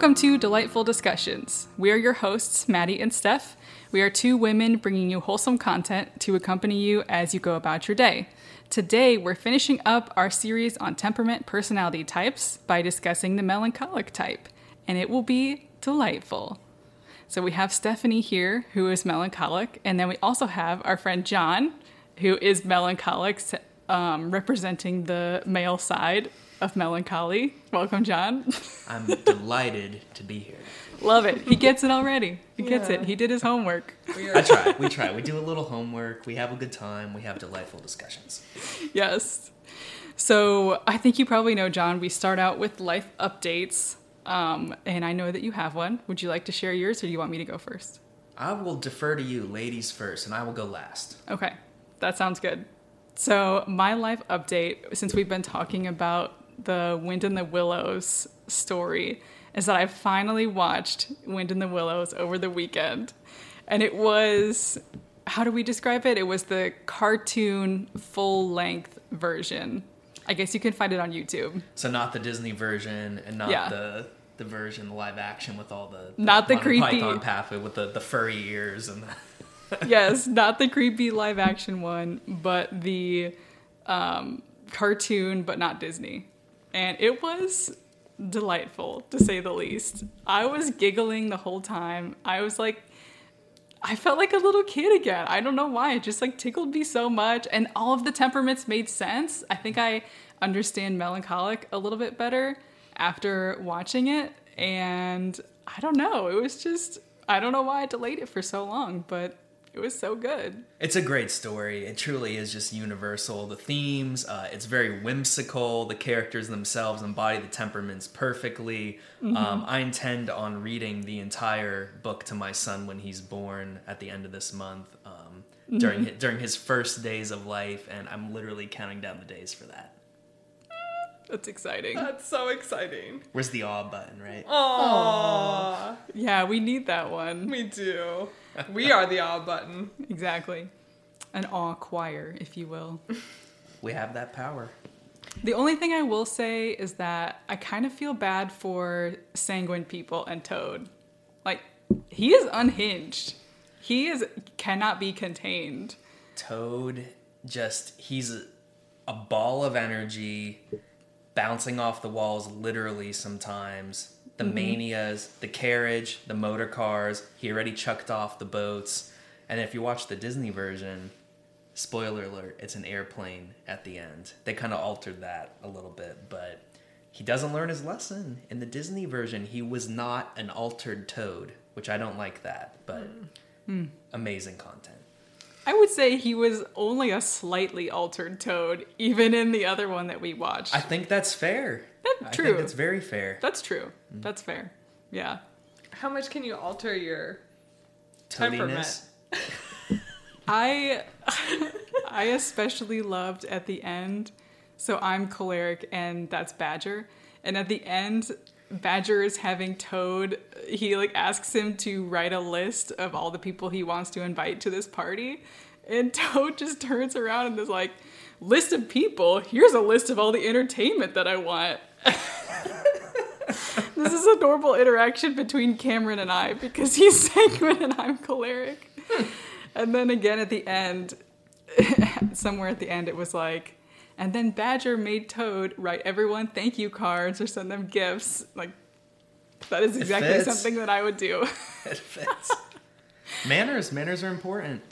Welcome to Delightful Discussions. We are your hosts, Maddie and Steph. We are two women bringing you wholesome content to accompany you as you go about your day. Today, we're finishing up our series on temperament personality types by discussing the melancholic type, and it will be delightful. So, we have Stephanie here, who is melancholic, and then we also have our friend John, who is melancholic, um, representing the male side of melancholy. Welcome, John. I'm delighted to be here. Love it. He gets it already. He gets Yeah. it. He did his homework. I try. We try. We do a little homework. We have a good time. We have delightful discussions. Yes. So I think you probably know, John, we start out with life updates. Um, and I know that you have one. Would you like to share yours or do you want me to go first? I will defer to you, ladies first, and I will go last. Okay, that sounds good. So, my life update, since we've been talking about the Wind in the Willows story, is that I finally watched Wind in the Willows over the weekend. And it was, how do we describe it? It was the cartoon full length version. I guess you can find it on YouTube. So not the Disney version, and not Yeah. the the version, the live action with all the, Not the creepy- Python pathway with the, the furry ears and. The, yes, not the creepy live action one, but the um, cartoon, but not Disney. And it was delightful, to say the least. I was giggling the whole time. I was like, I felt like a little kid again. I don't know why. It just like tickled me so much. And all of the temperaments made sense. I think I understand melancholic a little bit better after watching it. And I don't know. It was just, I don't know why I delayed it for so long, but it was so good. It's a great story. It truly is just universal. The themes, uh, it's very whimsical. The characters themselves embody the temperaments perfectly. Um, I intend on reading the entire book to my son when he's born at the end of this month um, during hi- during his first days of life, and I'm literally counting down the days for that. That's exciting. That's so exciting. Where's the awe button, right? Aww. Yeah, we need that one. We do. We are the awe button. Exactly. An awe choir, if you will. We have that power. The only thing I will say is that I kind of feel bad for sanguine people and Toad. Like he is unhinged. He is cannot be contained. Toad just he's a, a ball of energy bouncing off the walls literally sometimes. The mm-hmm. manias, the carriage, the motor cars, he already chucked off the boats. And if you watch the Disney version, spoiler alert, it's an airplane at the end. They kind of altered that a little bit, but he doesn't learn his lesson. In the Disney version, he was not an altered toad, which I don't like that, but mm. Mm. amazing content. I would say he was only a slightly altered Toad, even in the other one that we watched. I think that's fair. That's I true. think that's very fair. That's true. Mm. That's fair. Yeah. How much can you alter your Toadiness. I I especially loved at the end. So I'm choleric and that's Badger. And at the end, Badger is having Toad. He like asks him to write a list of all the people he wants to invite to this party. And Toad just turns around and is like, "List of people. Here's a list of all the entertainment that I want." this is a normal interaction between Cameron and I because he's sanguine and I'm choleric. Hmm. And then again at the end, somewhere at the end, it was like, and then Badger made Toad write everyone thank you cards or send them gifts. Like, that is exactly something that I would do. It fits. manners, manners are important.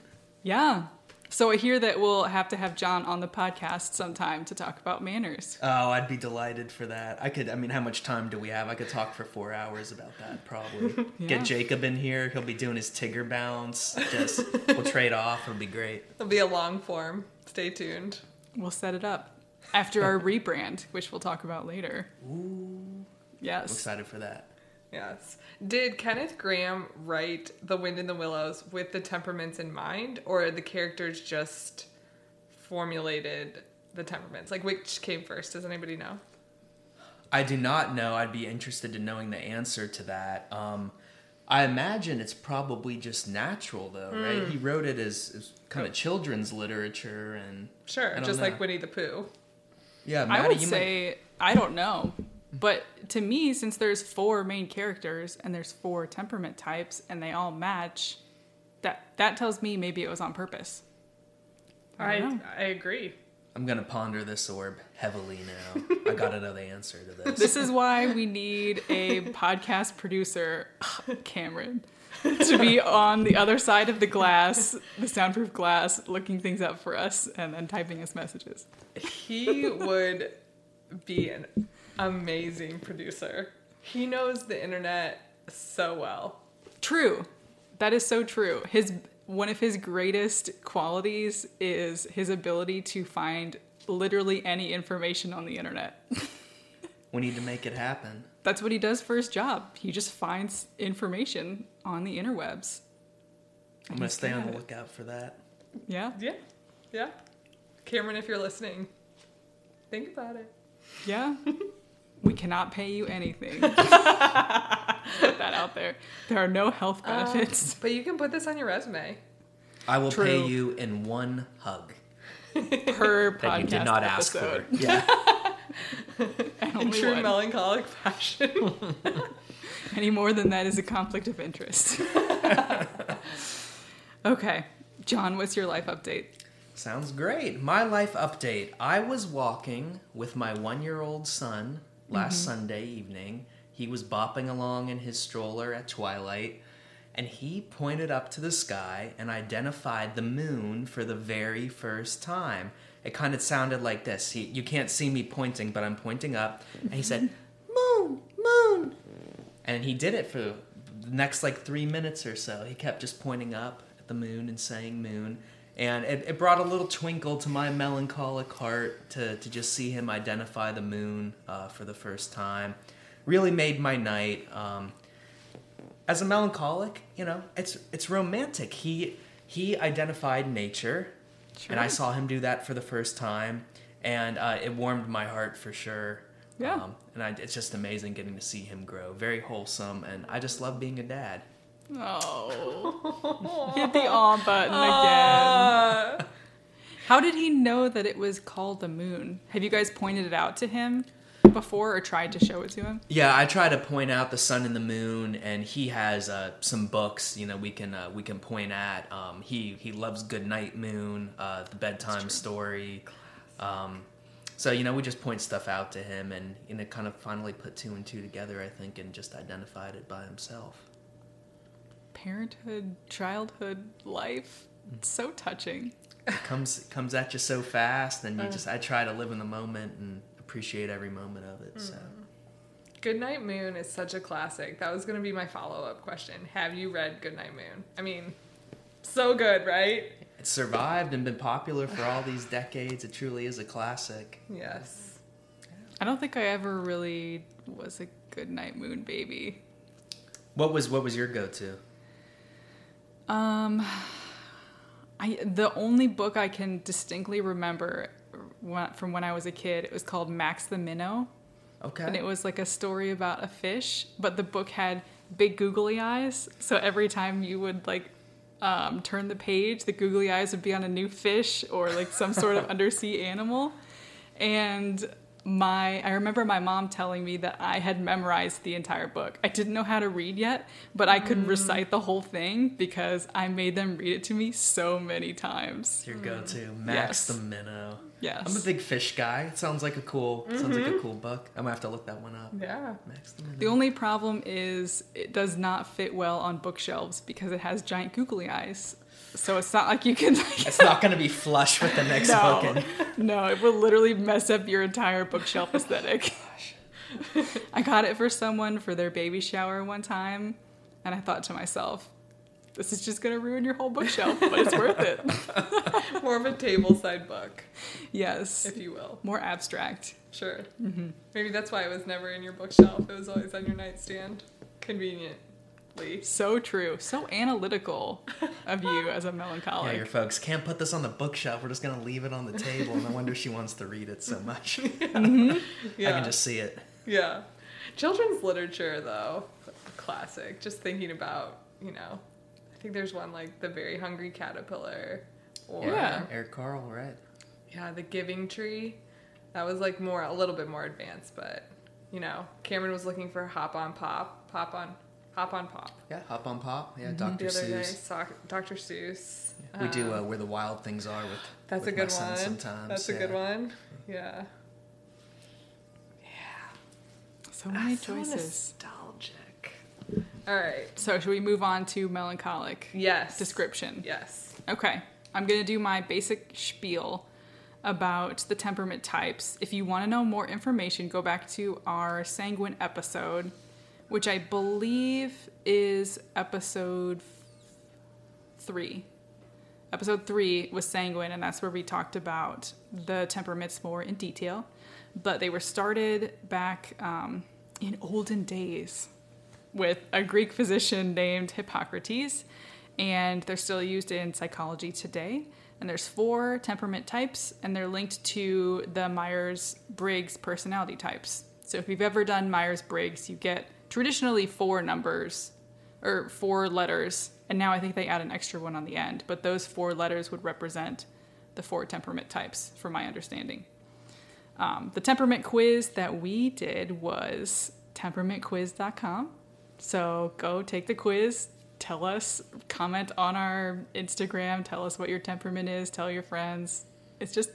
yeah. So I hear that we'll have to have John on the podcast sometime to talk about manners. Oh, I'd be delighted for that. I could. I mean, how much time do we have? I could talk for four hours about that. Probably Yeah. get Jacob in here. He'll be doing his Tigger bounce. Just we'll trade off. It'll be great. It'll be a long form. Stay tuned. We'll set it up after our rebrand, which we'll talk about later. Ooh. Yes. I'm excited for that. Yes. Did Kenneth Grahame write The Wind in the Willows with the temperaments in mind, or the characters just formulated the temperaments? Like, which came first? Does anybody know? I do not know. I'd be interested in knowing the answer to that. Um, I imagine it's probably just natural, though, right? Hmm. He wrote it as, as kind of children's literature, and Sure, just know. like Winnie the Pooh. yeah, I would you might- say, I don't know. But to me, since there's four main characters and there's four temperament types and they all match, that that tells me maybe it was on purpose. I I. I agree. I'm gonna ponder this orb heavily now. I gotta know the answer to this. This is why we need a podcast producer, Cameron, to be on the other side of the glass, the soundproof glass, looking things up for us and then typing us messages. He would be an amazing producer. He knows the internet so well. True. That is so true. His one of his greatest qualities is his ability to find literally any information on the internet. We need to make it happen. That's what he does for his job. He just finds information on the interwebs. I'm gonna stay on the lookout for that. Yeah. Yeah. Yeah. Cameron, if you're listening, think about it. Yeah. we cannot pay you anything. Put that out there. There are no health um, benefits. But you can put this on your resume. I will True. pay you in one hug per podcast that you did not ask episode. for. Yeah. And In true one. melancholic fashion. Any more than that is a conflict of interest. okay. John, what's your life update? Sounds great. My life update. I was walking with my one year old son last mm-hmm. Sunday evening. He was bopping along in his stroller at twilight, and he pointed up to the sky and identified the moon for the very first time. It kind of sounded like this. He, you can't see me pointing, but I'm pointing up, and he said, Moon, moon. And he did it for the next like three minutes or so. He kept just pointing up at the moon and saying moon. And it, it brought a little twinkle to my melancholic heart to, to just see him identify the moon uh, for the first time. Really made my night. Um, as a melancholic, you know, it's it's romantic. He he identified nature, and I saw him do that for the first time, and uh, it warmed my heart for sure. Yeah. Um, and I, it's just amazing getting to see him grow. Very wholesome, and I just love being a dad. Oh. Hit the on button again. Uh, How did he know that it was called the moon? Have you guys pointed it out to him before or tried to show it to him? Yeah, I try to point out the sun and the moon, and he has uh, some books. You know, we can uh, we can point at. Um, he he loves Good Night Moon, uh, the bedtime story. Um, so you know, we just point stuff out to him, and you know, kind of finally put two and two together. I think, and just identified it by himself. Parenthood, childhood, life. It's so touching. It comes it comes at you so fast, and you uh. just I try to live in the moment and appreciate every moment of it. So. Mm. Goodnight Moon is such a classic. That was going to be my follow up question. Have you read Goodnight Moon? I mean, so good, right? It's survived and been popular for all these decades. It truly is a classic. Yes. I don't think I ever really was a good night moon baby. What was what was your go to? Um, I the only book I can distinctly remember when- from when I was a kid, it was called Max the Minnow, Okay. and it was like a story about a fish, but the book had big googly eyes, so every time you would like um, turn the page, the googly eyes would be on a new fish or like some sort of undersea animal, and my I remember my mom telling me that I had memorized the entire book. I didn't know how to read yet, but I could mm. recite the whole thing because I made them read it to me so many times. Your mm. go to Max Yes. the Minnow. Yes. I'm a big fish guy. It sounds like a cool sounds like a mm-hmm. cool book. I'm gonna have to look that one up. Yeah. Max the Minnow. The only problem is it does not fit well on bookshelves because it has giant googly eyes. So it's not like you can like It's not gonna be flush with the next book. no, And, no, it will literally mess up your entire bookshelf aesthetic. I got it for someone for their baby shower one time, and I thought to myself, this is just gonna ruin your whole bookshelf, but it's worth it. More of a tableside book, Yes, if you will. more abstract. Sure. Mm-hmm. Maybe that's why it was never in your bookshelf. It was always on your nightstand. Conveniently. So true. So analytical of you as a yeah, melancholic. your folks can't put this on the bookshelf. We're just gonna leave it on the table. No wonder she wants to read it so much. Mm-hmm. I Yeah. can just see it. Yeah. Children's literature, though, classic. Just thinking about, you know, I think there's one like The Very Hungry Caterpillar or, Yeah. Eric Carle, right? yeah, The Giving Tree. That was like more, a little bit more advanced, but you know, Cameron was looking for hop on pop, pop on, hop on pop. Yeah, Hop on Pop. Yeah, The Dr. other day, Seuss. saw Dr. Seuss. We do uh, Um, Where the Wild Things Are with That's with a my good son one. sometimes. That's a good one. Yeah. Yeah. So many so choices. nostalgic. All right. So should we move on to melancholic Yes. description? Yes. Okay, I'm gonna do my basic spiel about the temperament types. If you want to know more information, go back to our sanguine episode, which I believe is episode three. Episode three was sanguine, and that's where we talked about the temperaments more in detail. But they were started back um, in olden days with a Greek physician named Hippocrates, and they're still used in psychology today. And there's four temperament types, and they're linked to the Myers Briggs personality types. So if you've ever done Myers Briggs, you get traditionally four numbers or four letters, and now I think they add an extra one on the end. But those four letters would represent the four temperament types, from my understanding. Um, the temperament quiz that we did was temperamentquiz.com. So go take the quiz, tell us, comment on our Instagram, tell us what your temperament is, tell your friends. It's just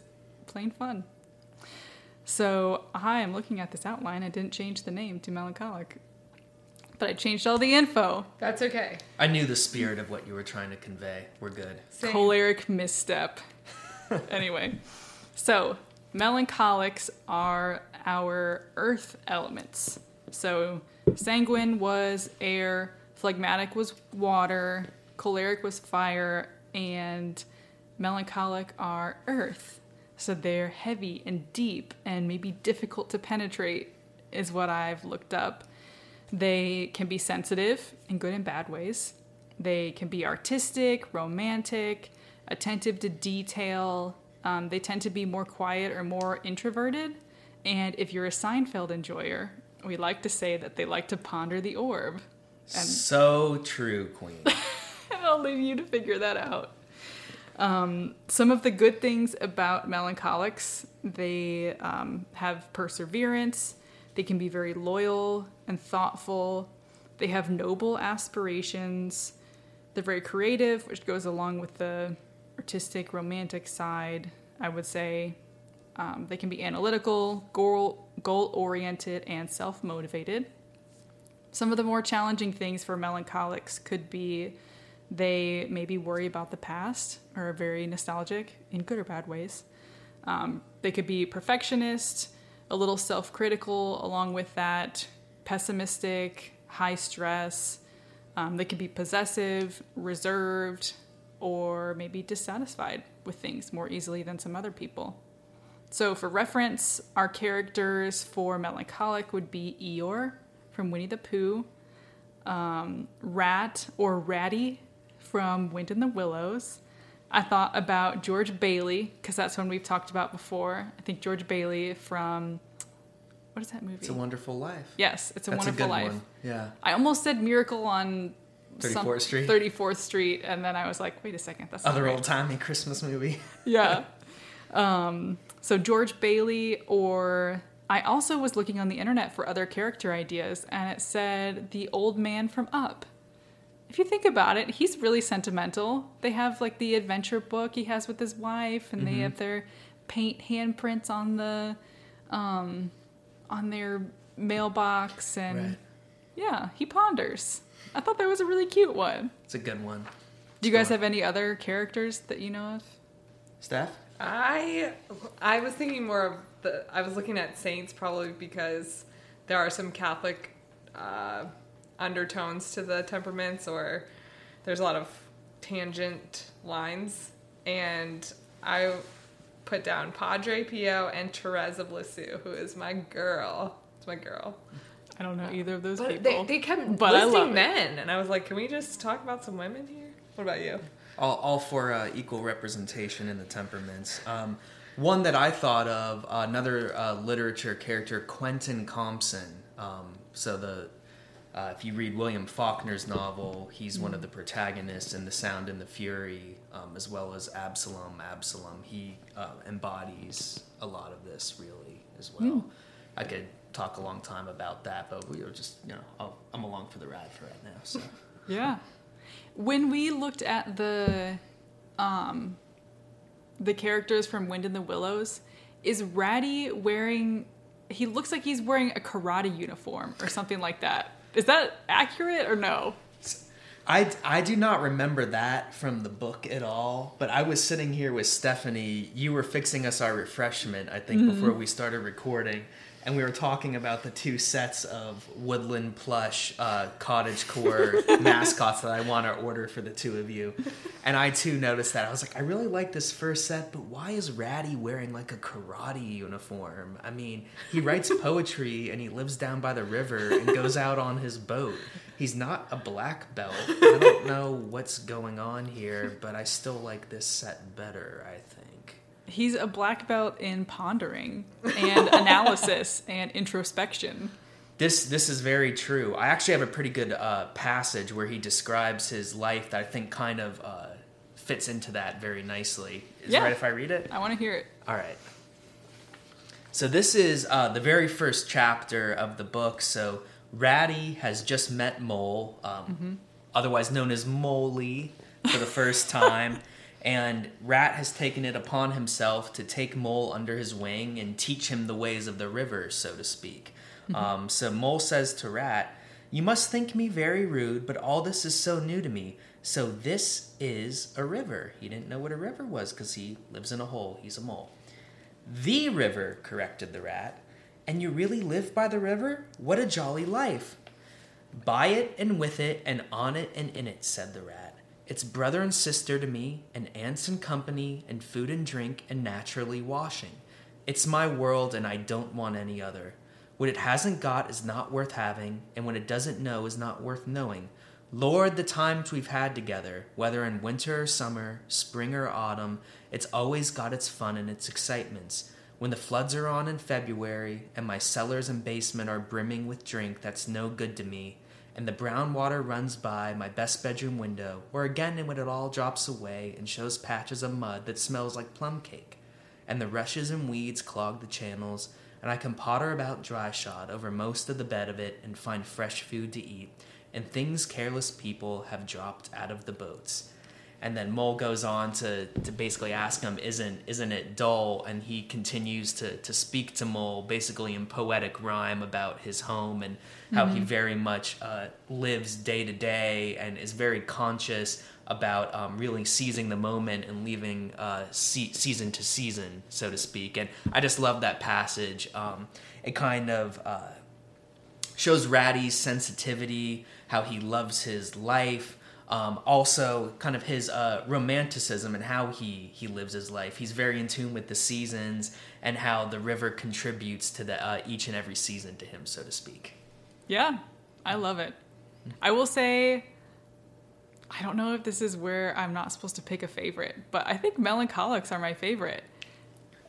plain fun. So I am looking at this outline. I didn't change the name to melancholic, but I changed all the info. That's okay. I knew the spirit of what you were trying to convey. We're good. Same. Choleric misstep. anyway, so melancholics are our earth elements. So sanguine was air, phlegmatic was water, choleric was fire, and melancholic are earth. So they're heavy and deep and maybe difficult to penetrate, is what I've looked up. They can be sensitive in good and bad ways. They can be artistic, romantic, attentive to detail. Um, they tend to be more quiet or more introverted. And if you're a Seinfeld enjoyer, we like to say that they like to ponder the orb. And so true, Queen. I'll leave you to figure that out. Um, some of the good things about melancholics, they um, have perseverance, they can be very loyal and thoughtful, they have noble aspirations, they're very creative, which goes along with the artistic, romantic side, I would say. Um, they can be analytical, goal oriented, and self motivated. Some of the more challenging things for melancholics could be they maybe worry about the past or are very nostalgic in good or bad ways. Um, they could be perfectionist, a little self critical, along with that, pessimistic, high stress. Um, they can be possessive, reserved, or maybe dissatisfied with things more easily than some other people. So, for reference, our characters for melancholic would be Eeyore from Winnie the Pooh, um, Rat or Ratty from Wind in the Willows. I thought about George Bailey because that's one we've talked about before. I think George Bailey from what is that movie? It's a Wonderful Life. yes, it's a That's Wonderful a good Life. one. Yeah. I almost said Miracle on 34th Street? 34th Street, and then I was like, wait a second, that's Other old timey Christmas movie. yeah. Um, so George Bailey, or I also was looking on the internet for other character ideas, and it said the old man from Up. If you think about it, he's really sentimental. They have like the adventure book he has with his wife, and they have their paint handprints on the um, on their mailbox, and Right. yeah, he ponders. I thought that was a really cute one. It's a good one. Do you guys Sure. have any other characters that you know of? Steph? I I was thinking more of the I was looking at saints probably because there are some Catholic uh, undertones to the temperaments or there's a lot of tangent lines and I put down Padre Pio and Therese of Lisieux who is my girl. It's my girl. I don't know either of those But people. they, they kept But I love listing it. men and I was like, can we just talk about some women here? What about you? all, all for uh, equal representation in the temperaments. Um, one that I thought of, uh, another uh, literature character, Quentin Compson. Um, so the uh, if you read William Faulkner's novel, he's one of the protagonists in *The Sound and the Fury*, um, as well as Absalom. Absalom, he uh, embodies a lot of this really as well. I could talk a long time about that, but we are just, you know, I'll, I'm along for the ride for right now. So Yeah. When we looked at the um the characters from Wind in the Willows, is Ratty wearing he looks like he's wearing a karate uniform or something like that. Is that accurate or no? I, I do not remember that from the book at all, but I was sitting here with Stephanie. You were fixing us our refreshment, I think, mm-hmm. before we started recording, and we were talking about the two sets of woodland plush uh, cottage core mascots that I want to order for the two of you. And I too noticed that. I was like, I really like this first set, but why is Ratty wearing like a karate uniform? I mean, he writes poetry and he lives down by the river and goes out on his boat. He's not a black belt. I don't know what's going on here, but I still like this set better, I think. He's a black belt in pondering and analysis and introspection. This this is very true. I actually have a pretty good uh, passage where he describes his life that I think kind of uh, fits into that very nicely. Is Yeah. it right if I read it? I want to hear it. All right. So this is uh, the very first chapter of the book. So Ratty has just met Mole, um, otherwise known as Moley, for the first time. And Rat has taken it upon himself to take Mole under his wing and teach him the ways of the river, so to speak. Um, so Mole says to Rat, You must think me very rude, but all this is so new to me. So this is a river. He didn't know what a river was because he lives in a hole. He's a mole. The river, corrected the rat. And you really live by the river? What a jolly life! By it and with it and on it and in it, said the rat. It's brother and sister to me, and aunts and company, and food and drink, and naturally washing. It's my world, and I don't want any other. What it hasn't got is not worth having, and what it doesn't know is not worth knowing. Lord, the times we've had together, whether in winter or summer, spring or autumn, it's always got its fun and its excitements. When the floods are on in February, and my cellars and basement are brimming with drink that's no good to me, and the brown water runs by my best bedroom window, or again when it all drops away and shows patches of mud that smells like plum cake, and the rushes and weeds clog the channels, and I can potter about dry shod over most of the bed of it and find fresh food to eat, and things careless people have dropped out of the boats. And then Mole goes on to, to basically ask him, isn't isn't it dull? And he continues to, to speak to Mole basically in poetic rhyme about his home and how he very much uh, lives day to day and is very conscious about um, really seizing the moment and leaving uh, se- season to season, so to speak. And I just love that passage. Um, it kind of uh, shows Ratty's sensitivity, how he loves his life. Um, also, kind of his uh, romanticism and how he he lives his life. He's very in tune with the seasons and how the river contributes to the uh, each and every season to him, so to speak. Yeah, I love it. I will say, I don't know if this is where I'm not supposed to pick a favorite, but I think melancholics are my favorite.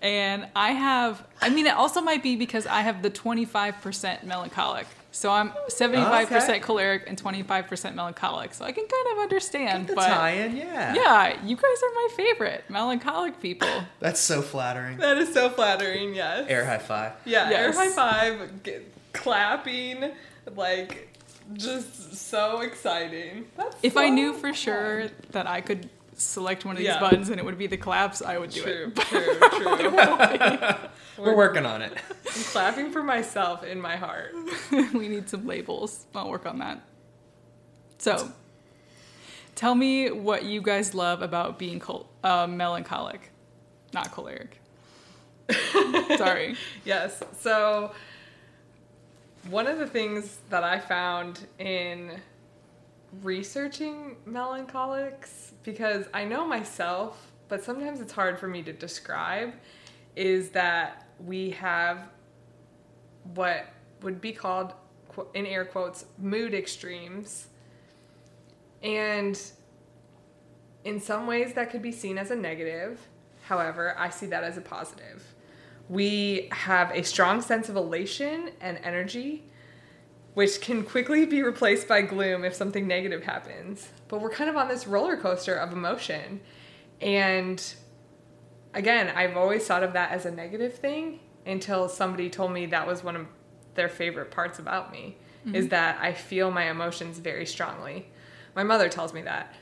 And I have, I mean, it also might be because I have the 25% melancholic. So I'm 75% Okay. choleric and 25% melancholic. So I can kind of understand. The but tie-in, yeah, yeah, you guys are my favorite melancholic people. that's so flattering. That is so flattering, yes. Air high five. Yeah, air high five, g- clapping, like just so exciting. That's If I knew for fun. sure that I could select one of these Yeah. buttons and it would be the claps, I would do True, it. true, true. We're working on it. I'm clapping for myself in my heart. we need some labels. I'll work on that. So, tell me what you guys love about being col- uh, melancholic, not choleric. Sorry. Yes. So one of the things that I found in researching melancholics, because I know myself, but sometimes it's hard for me to describe, is that we have what would be called, in air quotes, mood extremes. And in some ways, that could be seen as a negative. However, I see that as a positive. We have a strong sense of elation and energy, which can quickly be replaced by gloom if something negative happens. But we're kind of on this roller coaster of emotion. And again, I've always thought of that as a negative thing until somebody told me that was one of their favorite parts about me is mm-hmm. that I feel my emotions very strongly. My mother tells me that,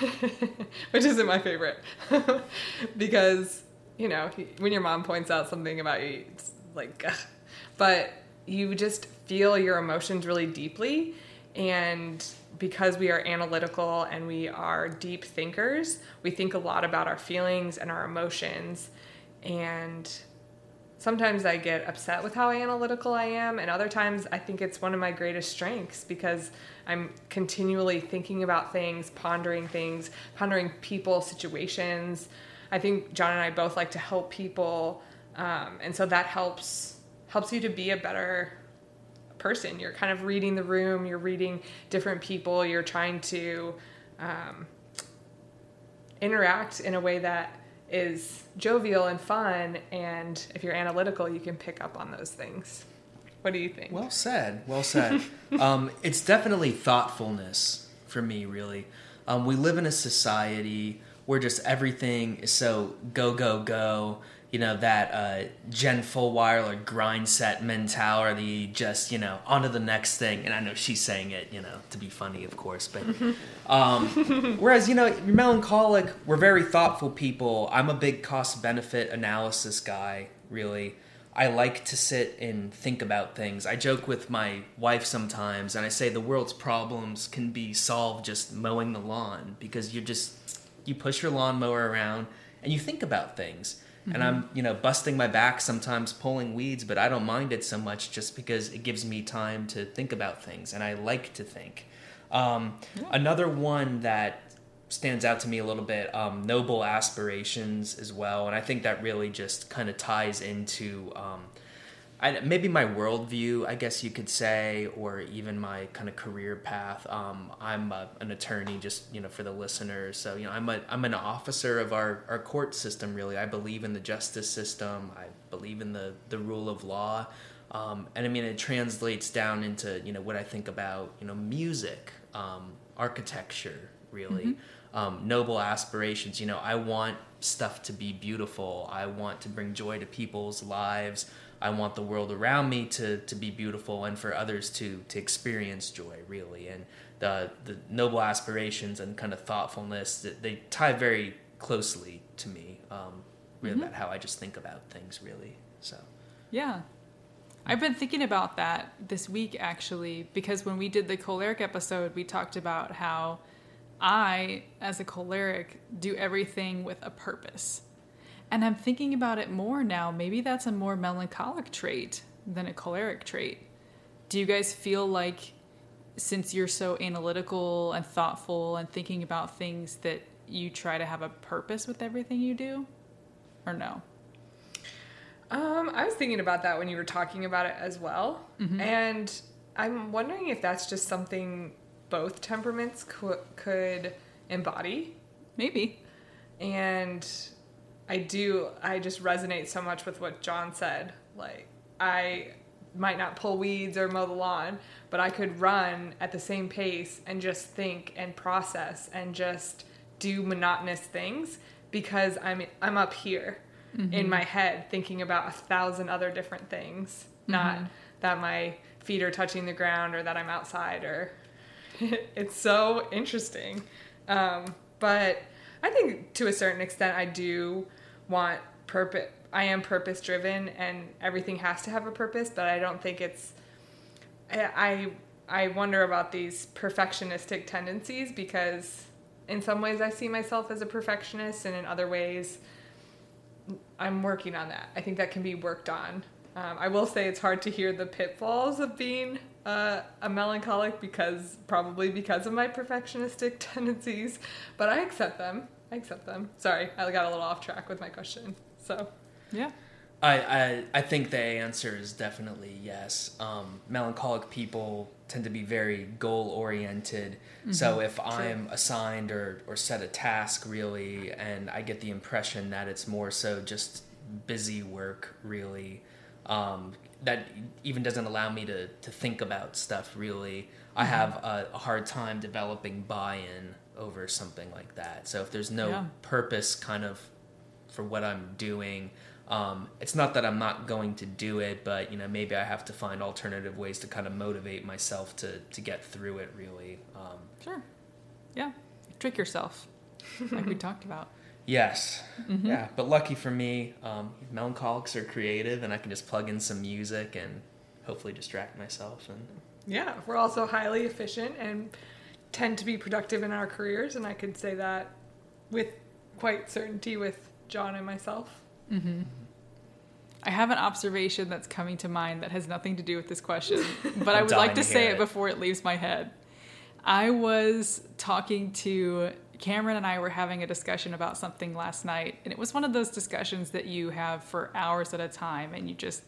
which isn't my favorite because you know when your mom points out something about you, it's like, ugh. but you just feel your emotions really deeply and because we are analytical and we are deep thinkers, we think a lot about our feelings and our emotions. And sometimes I get upset with how analytical I am, and other times I think it's one of my greatest strengths because I'm continually thinking about things, pondering things, pondering people, situations. I think John and I both like to help people, um, and so that helps helps you to be a better person. You're kind of reading the room, you're reading different people, you're trying to um, interact in a way that is jovial and fun. And if you're analytical, you can pick up on those things. What do you think? Well said. Well said. um, it's definitely thoughtfulness for me, really. Um, we live in a society where just everything is so go, go, go. You know, that uh, Jen Fulwiler grind set mentality, just, you know, on to the next thing. And I know she's saying it, you know, to be funny, of course. But um, whereas, you know, you're melancholic, we're very thoughtful people. I'm a big cost benefit analysis guy, really. I like to sit and think about things. I joke with my wife sometimes, and I say the world's problems can be solved just mowing the lawn because you just you push your lawnmower around and you think about things. Mm-hmm. And I'm you know busting my back sometimes pulling weeds, but I don't mind it so much just because it gives me time to think about things, and I like to think. Um, yeah. Another one that stands out to me a little bit um, noble aspirations as well and i think that really just kind of ties into um, I, maybe my worldview i guess you could say or even my kind of career path. Um, i'm a, an attorney just you know for the listeners. So you know i'm, a, I'm an officer of our, our court system really. I believe in the justice system. I believe in the, the rule of law. Um, and i mean it translates down into you know what i think about you know music um, architecture really. Mm-hmm. Um, noble aspirations. You know, I want stuff to be beautiful. I want to bring joy to people's lives. I want the world around me to, to be beautiful and for others to to experience joy really. And the the noble aspirations and kind of thoughtfulness that they tie very closely to me. Um, really mm-hmm. about how I just think about things really. So yeah. I've been thinking about that this week actually because when we did the choleric episode, we talked about how I, as a choleric, do everything with a purpose. And I'm thinking about it more now. Maybe that's a more melancholic trait than a choleric trait. Do you guys feel like, since you're so analytical and thoughtful and thinking about things, that you try to have a purpose with everything you do? Or no? Um, I was thinking about that when you were talking about it as well. Mm-hmm. And I'm wondering if that's just something both temperaments co- could embody. Maybe. And I do, I just resonate so much with what John said. Like, I might not pull weeds or mow the lawn, but I could run at the same pace and just think and process and just do monotonous things because I'm I'm up here mm-hmm. in my head thinking about a thousand other different things, mm-hmm. not that my feet are touching the ground or that I'm outside or it's so interesting. Um, but I think to a certain extent, I do want purpose. I am purpose driven, and everything has to have a purpose. But I don't think it's. I I wonder about these perfectionistic tendencies because in some ways I see myself as a perfectionist, and in other ways I'm working on that. I think that can be worked on. Um, I will say it's hard to hear the pitfalls of being uh, a melancholic because probably because of my perfectionistic tendencies, but I accept them. I accept them. Sorry, I got a little off track with my question. So, yeah. I, I, I think the answer is definitely yes. Um, melancholic people tend to be very goal oriented. Mm-hmm. So if True. I'm assigned or, or set a task really, and I get the impression that it's more so just busy work really, um, that even doesn't allow me to, to think about stuff really. I mm-hmm. have a, a, hard time developing buy in over something like that. So if there's no yeah. purpose kind of for what I'm doing, Um, it's not that I'm not going to do it, but you know maybe I have to find alternative ways to kind of motivate myself to to get through it. Really, um, Sure. Yeah. Trick yourself, like we talked about. Yes. Yeah. But lucky for me, um, melancholics are creative, and I can just plug in some music and hopefully distract myself. And Yeah, we're also highly efficient and tend to be productive in our careers, and I could say that with quite certainty with John and myself. I have an observation that's coming to mind that has nothing to do with this question, but I would like to to say it it. before it leaves my head. I was talking to Cameron and I were having a discussion about something last night, and it was one of those discussions that you have for hours at a time, and you just.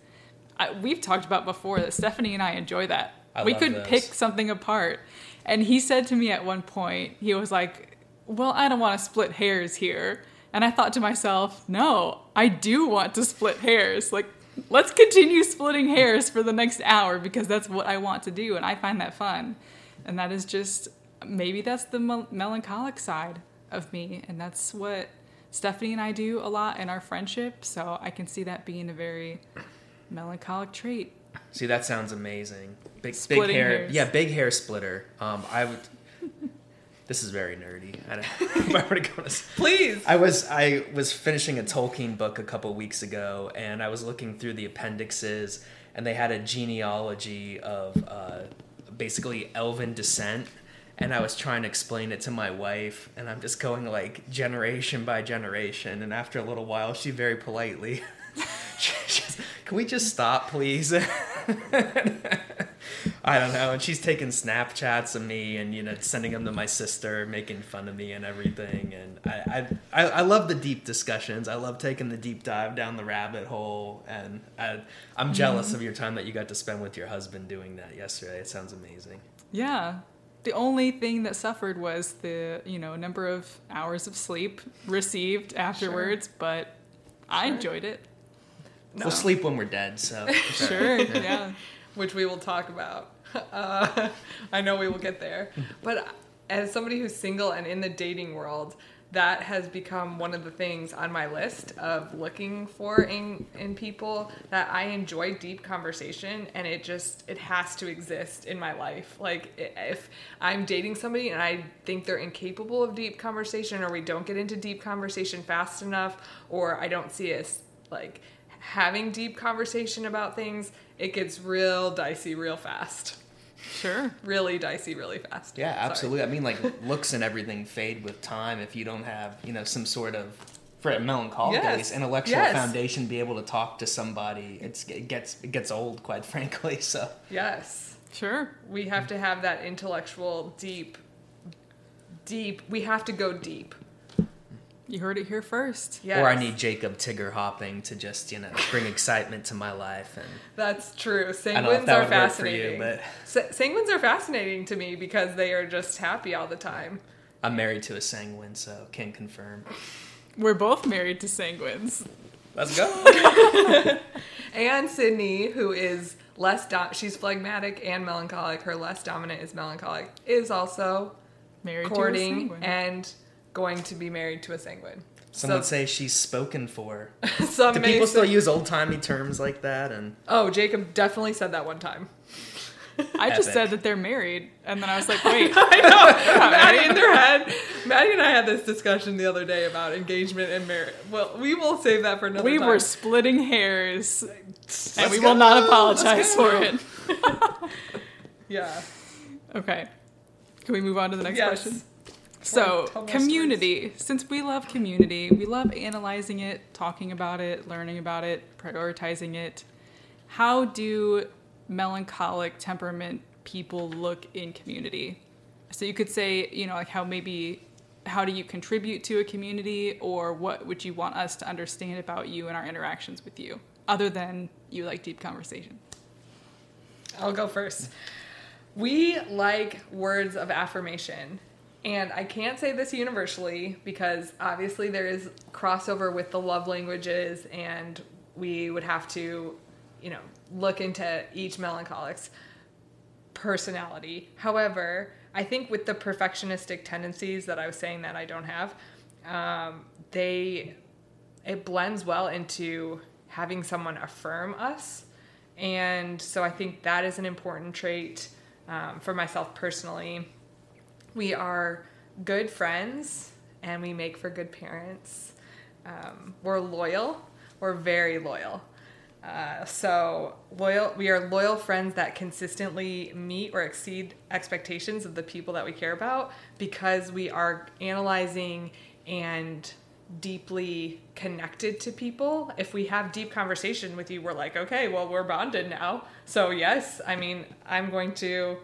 I, we've talked about before that Stephanie and I enjoy that. I we could those. pick something apart. And he said to me at one point, he was like, Well, I don't want to split hairs here. And I thought to myself, No, I do want to split hairs. Like, let's continue splitting hairs for the next hour because that's what I want to do. And I find that fun. And that is just, maybe that's the mel- melancholic side of me. And that's what Stephanie and I do a lot in our friendship. So I can see that being a very melancholic trait. see, that sounds amazing. Big, big hair. hairs. Yeah, big hair splitter. Um, I would. This is very nerdy. I don't, if I were to go to Please. I was I was finishing a Tolkien book a couple weeks ago, and I was looking through the appendixes, and they had a genealogy of uh, basically elven descent, and I was trying to explain it to my wife, and I'm just going like generation by generation, and after a little while, she very politely, "Can we just stop, please?" I don't know. And she's taking Snapchats of me and, you know, sending them to my sister, making fun of me and everything. And I, I, I, love the deep discussions. I love taking the deep dive down the rabbit hole. And I, I'm jealous mm-hmm. of your time that you got to spend with your husband doing that yesterday. It sounds amazing. Yeah. The only thing that suffered was the, you know, number of hours of sleep received afterwards, but I Sure. enjoyed it. No. We'll sleep when we're dead. So it's Sure. right. yeah. which we will talk about. Uh, I know we will get there. But as somebody who's single and in the dating world, that has become one of the things on my list of looking for in, in people that I enjoy deep conversation and it just it has to exist in my life. Like if I'm dating somebody and I think they're incapable of deep conversation or we don't get into deep conversation fast enough or I don't see us like having deep conversation about things, it gets real dicey real fast. Sure. Really dicey really fast. Yeah, Sorry. absolutely. I mean, like looks and everything fade with time if you don't have, you know, some sort of, for a melancholic Yes. least, intellectual Yes. foundation. Be able to talk to somebody. It's it gets it gets old, quite frankly. So Yes. Sure. We have to have that intellectual deep deep we have to go deep. You heard it here first. Yes. Or I need Jacob Tigger hopping to just, you know, bring excitement to my life. And That's true. I don't know if Sanguines that are would work for you, fascinating. but Sa- sanguines are fascinating to me because they are just happy all the time. I'm married to a sanguine, so can confirm. We're both married to sanguines. Let's go. And Sydney, who is less dom- she's phlegmatic and melancholic. Her less dominant is melancholic. Is also Married to a courting sanguine. and going to be married to a sanguine. Some would say she's spoken for. some Do may people still use old timey terms like that? And Oh, Jacob definitely said that one time. I just said that they're married, and then I was like, wait, I know. Maddie in their head. Maddie and I had this discussion the other day about engagement and marriage. Well, we will save that for another we time. were splitting hairs, and Let's we go. will not apologize for it. Yeah. Okay. Can we move on to the next Yes. question? So, community. Since we love community, we love analyzing it, talking about it, learning about it, prioritizing it. How do melancholic temperament people look in community? So, you could say, you know, like how maybe how do you contribute to a community or what would you want us to understand about you and our interactions with you other than you like deep conversation? I'll go first. We like words of affirmation. And I can't say this universally because obviously there is crossover with the love languages, and we would have to, you know, look into each melancholic's personality. However, I think with the perfectionistic tendencies that I was saying that I don't have, um, they it blends well into having someone affirm us. And so I think that is an important trait um, for myself personally. We are good friends and we make for good parents. Um, we're loyal. We're very loyal. Uh, so loyal, we are loyal friends that consistently meet or exceed expectations of the people that we care about because we are analyzing and deeply connected to people. If we have deep conversation with you, we're like, okay, well, we're bonded now. So yes, I mean, I'm going to,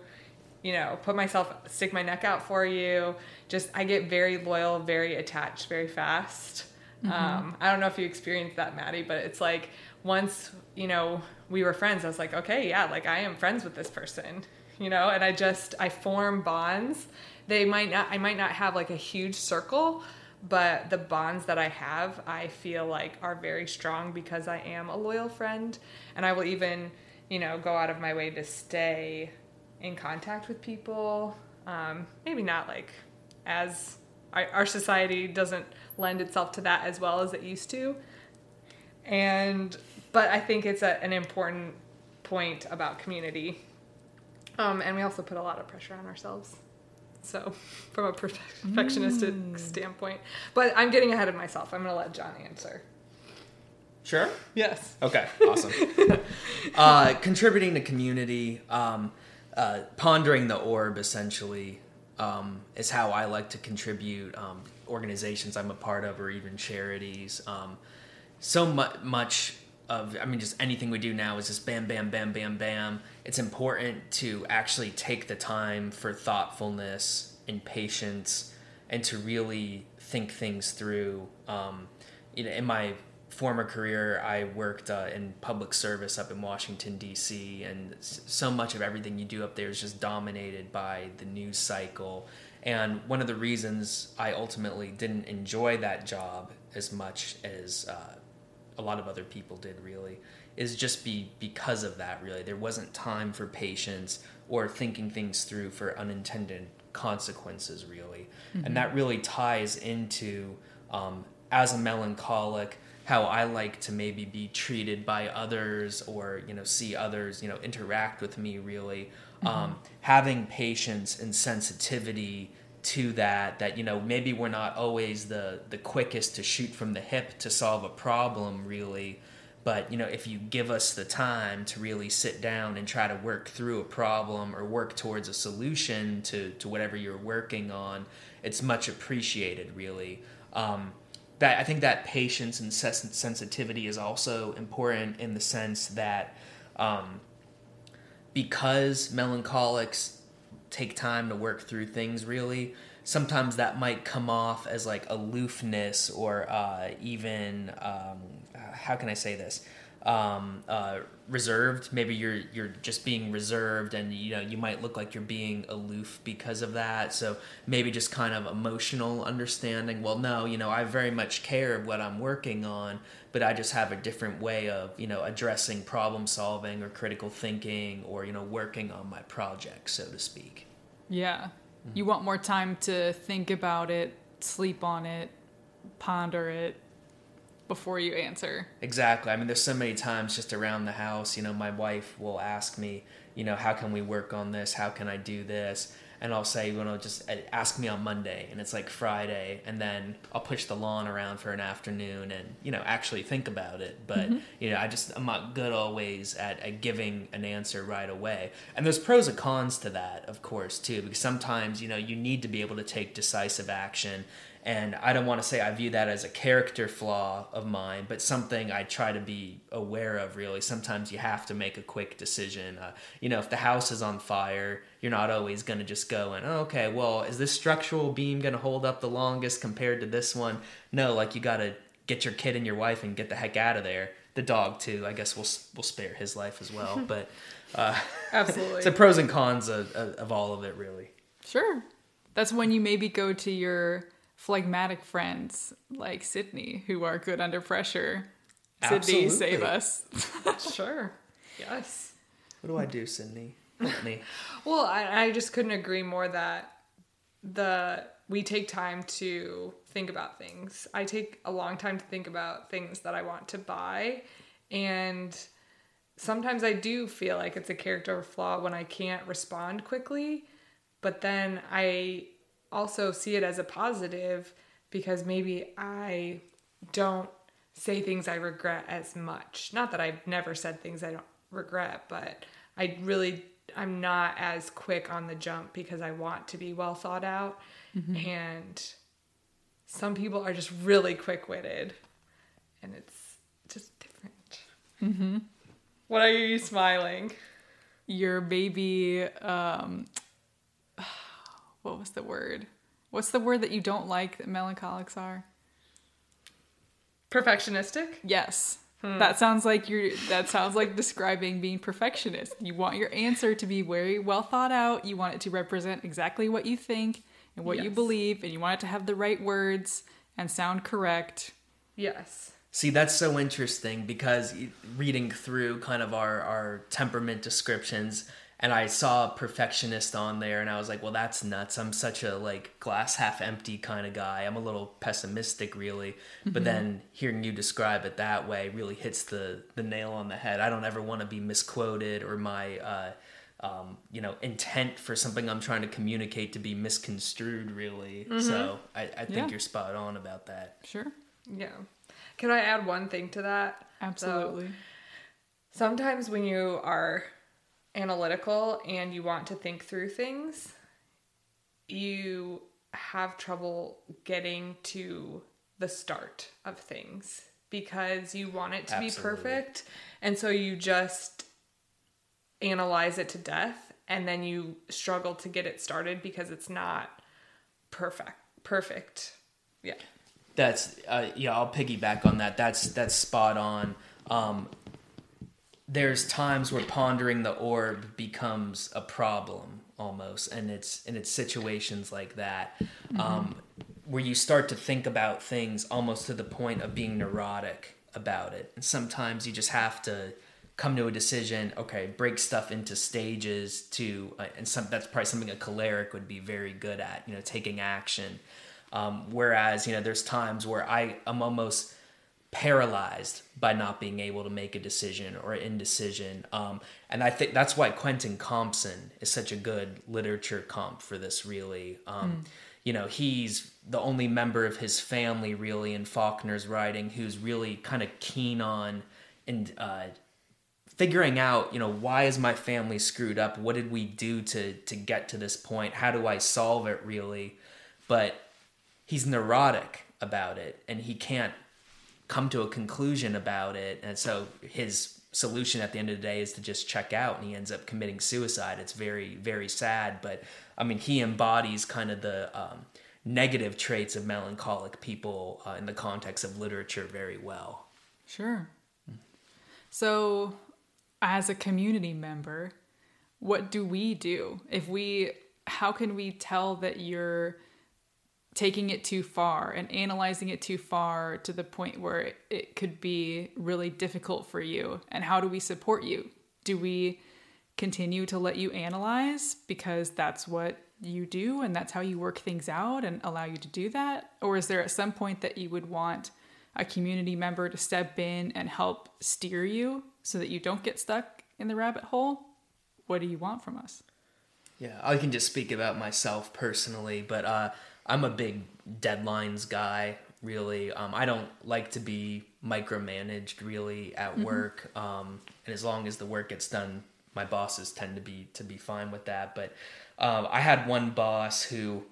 you know, put myself, stick my neck out for you. Just, I get very loyal, very attached, very fast. Mm-hmm. Um, I don't know if you experienced that, Maddie, but it's like once you know we were friends, I was like, okay, yeah, like I am friends with this person, you know, and I just I form bonds. They might not, I might not have like a huge circle, but the bonds that I have, I feel like are very strong because I am a loyal friend, and I will even, you know, go out of my way to stay in contact with people. Um, maybe not like as our, our society doesn't lend itself to that as well as it used to, and but I think it's a, an important point about community, um, and we also put a lot of pressure on ourselves. So, from a perfectionistic mm. standpoint. But I'm getting ahead of myself. I'm going to let John answer. Sure? Yes. Okay, awesome. uh, contributing to community, um, uh, pondering the orb essentially um, is how I like to contribute um, organizations I'm a part of or even charities. Um, so mu- much of I mean just anything we do now is just bam bam bam bam bam. It's important to actually take the time for thoughtfulness and patience and to really think things through. Um, you know, in my former career, I worked uh, in public service up in Washington D.C., and so much of everything you do up there is just dominated by the news cycle. And one of the reasons I ultimately didn't enjoy that job as much as uh, a lot of other people did really is just be because of that really there wasn't time for patience or thinking things through for unintended consequences really mm-hmm. and that really ties into um, as a melancholic how i like to maybe be treated by others or you know see others you know interact with me really. Mm-hmm. um, having patience and sensitivity to that that you know maybe we're not always the the quickest to shoot from the hip to solve a problem really. But you know if you give us the time to really sit down and try to work through a problem or work towards a solution to to whatever you're working on it's much appreciated really. Um, that I think that patience and sensitivity is also important in the sense that um, because melancholics take time to work through things really sometimes that might come off as like aloofness or uh, even um, how can i say this um, uh, reserved maybe you're you're just being reserved and you know you might look like you're being aloof because of that so maybe just kind of emotional understanding well no you know i very much care what i'm working on but I just have a different way of, you know, addressing problem solving or critical thinking or, you know, working on my project, so to speak. Yeah. Mm-hmm. You want more time to think about it, sleep on it, ponder it before you answer. Exactly. I mean, there's so many times just around the house, you know, my wife will ask me, you know, how can we work on this? How can I do this? and I'll say, you know, just uh, ask me on Monday, and it's like Friday, and then I'll push the lawn around for an afternoon, and you know, actually think about it. But mm-hmm. you know, I just I'm not good always at, at giving an answer right away, and there's pros and cons to that, of course, too, because sometimes you know you need to be able to take decisive action and I don't want to say I view that as a character flaw of mine, but something I try to be aware of. Really, sometimes you have to make a quick decision. Uh, you know, if the house is on fire, you're not always going to just go and oh, okay, well, is this structural beam going to hold up the longest compared to this one? No, like you got to get your kid and your wife and get the heck out of there. The dog too. I guess we'll we'll spare his life as well, but uh, absolutely, it's the pros and cons of, of, of all of it, really. Sure, that's when you maybe go to your phlegmatic friends like Sydney who are good under pressure. Sydney, save us. sure. Yes. What do I do, Sydney? Help me. well, I, I just couldn't agree more that the we take time to think about things. I take a long time to think about things that I want to buy And sometimes I do feel like it's a character flaw when I can't respond quickly, but then I also see it as a positive because maybe I don't say things I regret as much. Not that I've never said things I don't regret, but I really I'm not as quick on the jump because I want to be well thought out and some people are just really quick-witted and it's just different. Mm-hmm. What are you smiling? Your baby, um, what was the word? What's the word that you don't like that melancholics are? Perfectionistic? Yes. Hmm. That sounds like you're that sounds like describing being perfectionist. You want your answer to be very well thought out. You want it to represent exactly what you think and what you believe and you want it to have the right words and sound correct. Yes. See, that's so interesting because reading through kind of our, our temperament descriptions, and I saw a perfectionist on there, and I was like, well, that's nuts. I'm such a like glass half empty kind of guy. I'm a little pessimistic, really. But then hearing you describe it that way really hits the the nail on the head. I don't ever want to be misquoted or my. Uh, um, you know, intent for something I'm trying to communicate to be misconstrued, really. So I, I think Yeah. you're spot on about that. Sure. Yeah. Can I add one thing to that? Absolutely. So, sometimes when you are analytical and you want to think through things, you have trouble getting to the start of things because you want it to be perfect. And so you just analyze it to death and then you struggle to get it started because it's not perfect. Perfect. Yeah. That's uh, yeah. I'll piggyback on that. That's that's spot on. Um, there's times where pondering the orb becomes a problem almost, and it's and it's situations like that um, where you start to think about things almost to the point of being neurotic about it. And sometimes you just have to come to a decision. Okay, break stuff into stages to, uh, and some that's probably something a choleric would be very good at. You know, taking action. Um, whereas, you know, there's times where I am almost paralyzed by not being able to make a decision or indecision. Um, and I think that's why Quentin Compson is such a good literature comp for this, really. Um, You know, he's the only member of his family, really, in Faulkner's writing who's really kind of keen on and uh, figuring out, you know, why is my family screwed up? What did we do to to get to this point? How do I solve it really? But he's neurotic about it and he can't come to a conclusion about it. And so his solution at the end of the day is to just check out and he ends up committing suicide. It's very, very sad. But I mean, he embodies kind of the um, negative traits of melancholic people uh, in the context of literature very well. Sure. So, as a community member, what do we do? If we, how can we tell that you're taking it too far and analyzing it too far to the point where it, could be really difficult for you? And how do we support you? Do we continue to let you analyze because that's what you do and that's how you work things out and allow you to do that? Or is there at some point that you would want a community member to step in and help steer you so that you don't get stuck in the rabbit hole? What do you want from us? Yeah, I can just speak about myself personally, but uh, I'm a big deadlines guy. Really, um, I don't like to be micromanaged really at work, um, and as long as the work gets done, my bosses tend to be to be fine with that. But um, I had one boss who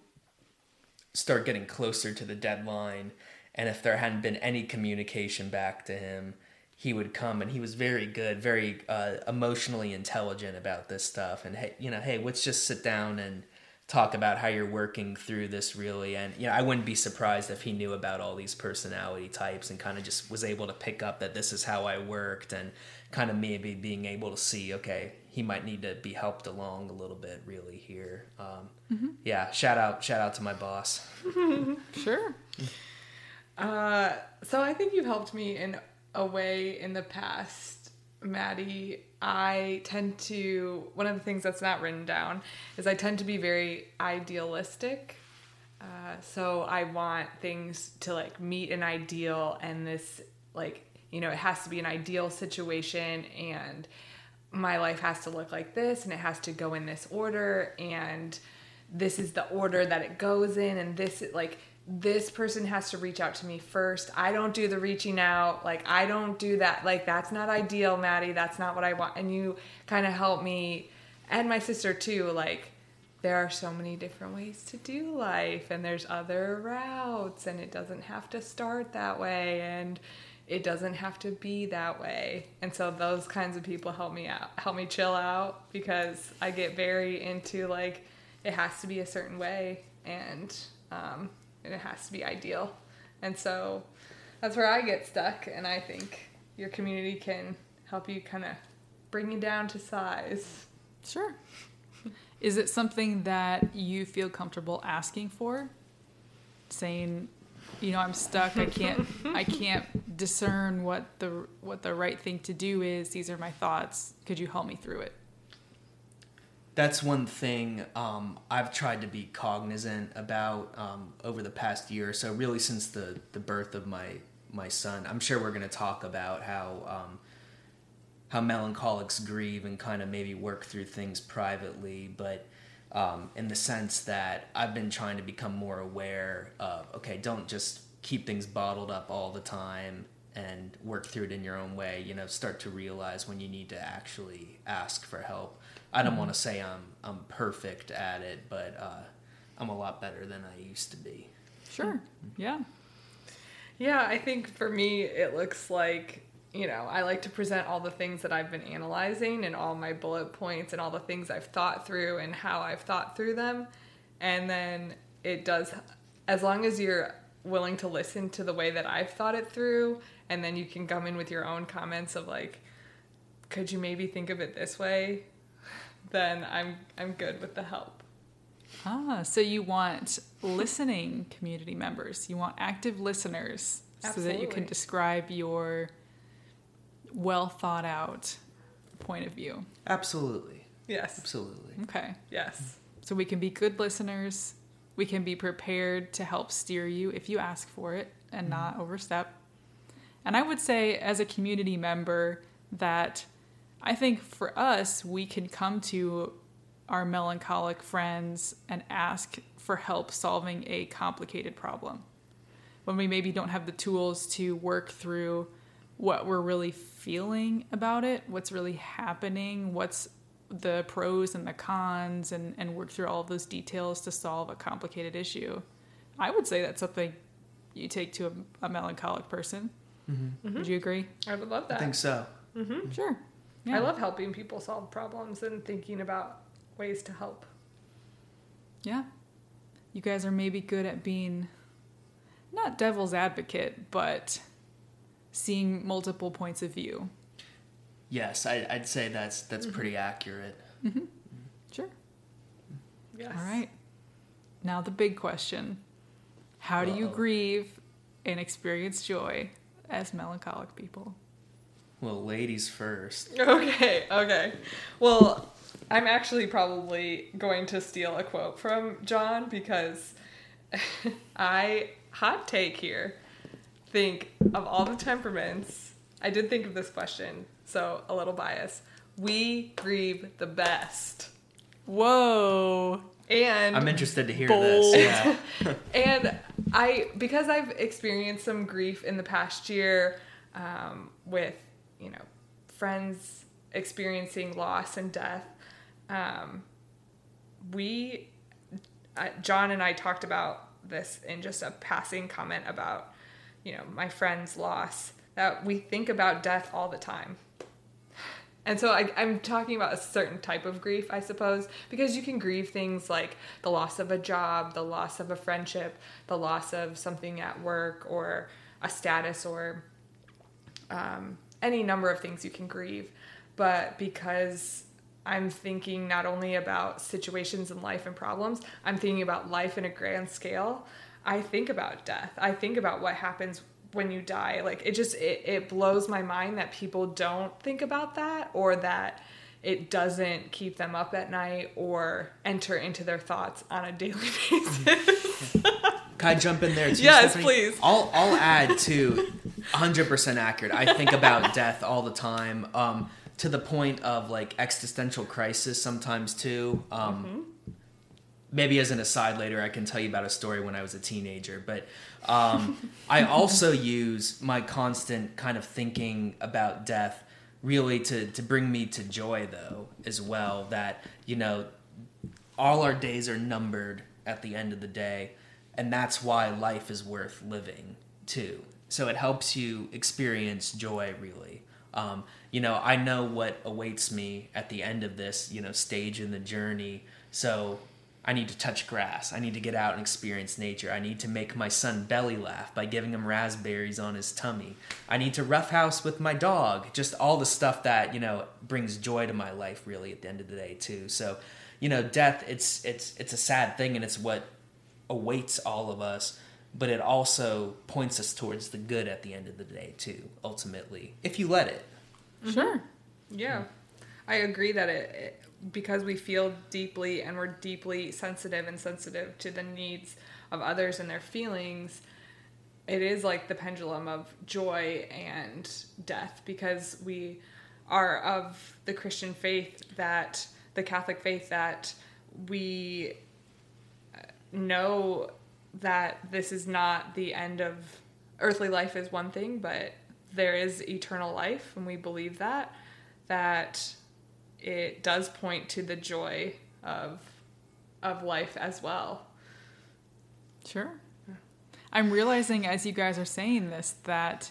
start getting closer to the deadline, and if there hadn't been any communication back to him, he would come and he was very good, very uh, emotionally intelligent about this stuff. And hey, you know, hey, let's just sit down and talk about how you're working through this really. And you know, I wouldn't be surprised if he knew about all these personality types and kind of just was able to pick up that this is how I worked and kind of maybe being able to see, okay, he might need to be helped along a little bit really here. Um, Yeah, shout out, shout out to my boss. Sure. Uh, so I think you've helped me in a way in the past, Maddie. I tend to one of the things that's not written down is I tend to be very idealistic. Uh, so I want things to like meet an ideal and this like you know, it has to be an ideal situation and my life has to look like this and it has to go in this order and this is the order that it goes in and this like this person has to reach out to me first. I don't do the reaching out. Like I don't do that. Like that's not ideal, Maddie. That's not what I want. And you kind of help me and my sister too like there are so many different ways to do life and there's other routes and it doesn't have to start that way and it doesn't have to be that way. And so those kinds of people help me out, help me chill out because I get very into like it has to be a certain way and um, and it has to be ideal. And so that's where I get stuck and I think your community can help you kind of bring you down to size. Sure. Is it something that you feel comfortable asking for? Saying, you know, I'm stuck. I can't I can't discern what the what the right thing to do is. These are my thoughts. Could you help me through it? That's one thing um, I've tried to be cognizant about um, over the past year so, really since the, the birth of my my son. I'm sure we're going to talk about how um, how melancholics grieve and kind of maybe work through things privately, but um, in the sense that I've been trying to become more aware of okay, don't just keep things bottled up all the time and work through it in your own way. You know, start to realize when you need to actually ask for help. I don't want to say I'm I'm perfect at it, but uh, I'm a lot better than I used to be. Sure. Yeah. Yeah, I think for me, it looks like, you know, I like to present all the things that I've been analyzing and all my bullet points and all the things I've thought through and how I've thought through them. And then it does, as long as you're willing to listen to the way that I've thought it through, and then you can come in with your own comments of like, could you maybe think of it this way? Then I'm I'm good with the help. Ah, so you want listening community members. You want active listeners so that you can describe your well thought out point of view. Absolutely, Yes. absolutely. Okay. Yes. So we can be good listeners. We can be prepared to help steer you if you ask for it and not overstep. And I would say, as a community member, that I think for us, we can come to our melancholic friends and ask for help solving a complicated problem. When we maybe don't have the tools to work through what we're really feeling about it, what's really happening, what's the pros and the cons, and, and work through all of those details to solve a complicated issue. I would say that's something you take to a, a melancholic person. Mm-hmm. Mm-hmm. Would you agree? I would love that. I think so. Mm-hmm. Sure. I love helping people solve problems and thinking about ways to help. Yeah. You guys are maybe good at being not devil's advocate, but seeing multiple points of view. Yes, I, I'd say that's that's mm-hmm. pretty accurate. Mm-hmm. Sure. Yes. All right. Now the big question. How do you grieve and experience joy as melancholic people? Well, ladies first. Okay, okay. Well, I'm actually probably going to steal a quote from John because I, hot take here, think of all the temperaments, I did think of this question, so a little bias. We grieve the best. Whoa. And I'm interested to hear Bold. this. Yeah. and I because I've experienced some grief in the past year um, with you know friends experiencing loss and death. Um, we uh, John and I talked about this in just a passing comment about you know my friend's loss that we think about death all the time. And so I, I'm talking about a certain type of grief, I suppose, because you can grieve things like the loss of a job, the loss of a friendship, the loss of something at work, or a status, or um, any number of things you can grieve. But because I'm thinking not only about situations in life and problems, I'm thinking about life in a grand scale. I think about death. I think about what happens when you die. Like it just it, it blows my mind that people don't think about that or that it doesn't keep them up at night or enter into their thoughts on a daily basis. Can I jump in there too? Yes, Stephanie? please. I'll I'll add to 100% accurate. I think about death all the time. Um, to the point of like existential crisis sometimes too. Um, Maybe as an aside later, I can tell you about a story when I was a teenager. But um, I also use my constant kind of thinking about death really to, to bring me to joy, though, as well. That, you know, all our days are numbered at the end of the day. And that's why life is worth living, too. So it helps you experience joy, really. Um, you know, I know what awaits me at the end of this, you know, stage in the journey. So I need to touch grass. I need to get out and experience nature. I need to make my son belly laugh by giving him raspberries on his tummy. I need to roughhouse with my dog. Just all the stuff that, you know, brings joy to my life really at the end of the day too. So, you know, death it's it's it's a sad thing and it's what awaits all of us, but it also points us towards the good at the end of the day too, ultimately. If you let it. Mm-hmm. Sure. Yeah, I agree that it, it because we feel deeply and we're deeply sensitive and sensitive to the needs of others and their feelings. It is like the pendulum of joy and death because we are of the Christian faith that the Catholic faith that we know that this is not the end of earthly life is one thing, but there is eternal life, and we believe that that it does point to the joy of of life as well. Sure. I'm realizing as you guys are saying this that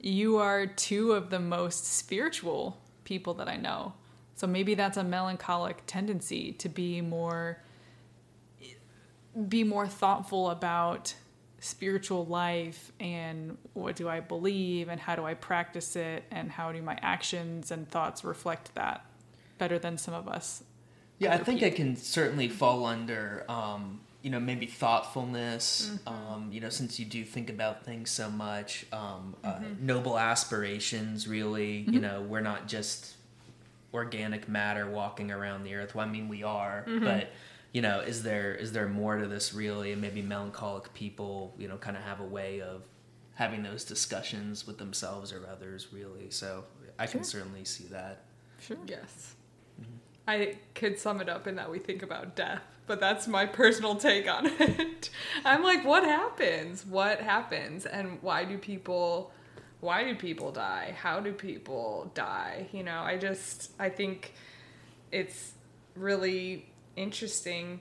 you are two of the most spiritual people that I know. So maybe that's a melancholic tendency to be more be more thoughtful about spiritual life and what do I believe and how do I practice it and how do my actions and thoughts reflect that better than some of us. Yeah, I think people. it can certainly fall under, um, you know, maybe thoughtfulness. Mm-hmm. Um, you know, since you do think about things so much, um, uh, Mm-hmm. noble aspirations. Really, you know, we're not just organic matter walking around the earth. Well, I mean, we are, Mm-hmm. but you know, is there is there more to this really? And maybe melancholic people, you know, kind of have a way of having those discussions with themselves or others. Really, so I can certainly see that. Sure. Yes. Mm-hmm. I could sum it up in that we think about death, but that's my personal take on it. I'm like, what happens? What happens? And why do people why do people die? How do people die? You know, I just I think it's really interesting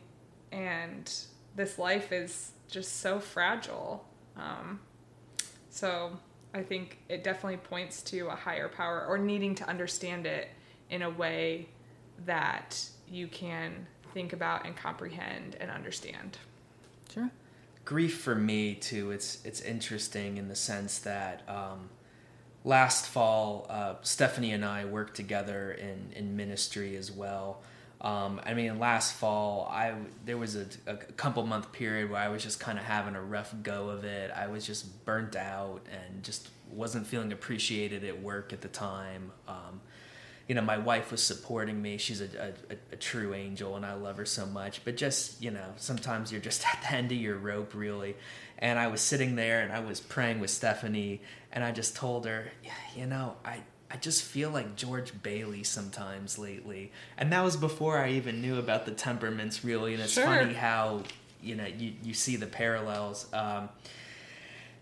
and this life is just so fragile. Um, so I think it definitely points to a higher power or needing to understand it in a way that you can think about and comprehend and understand. Sure. grief for me too it's it's interesting in the sense that um, last fall uh, stephanie and i worked together in in ministry as well um, i mean last fall i there was a, a couple month period where i was just kind of having a rough go of it i was just burnt out and just wasn't feeling appreciated at work at the time um, you know, my wife was supporting me. She's a, a, a true angel, and I love her so much. But just, you know, sometimes you're just at the end of your rope, really. And I was sitting there and I was praying with Stephanie, and I just told her, "Yeah, you know, I, I just feel like George Bailey sometimes lately. And that was before I even knew about the temperaments, really. And it's Sure. funny how, you know, you, you see the parallels. Um,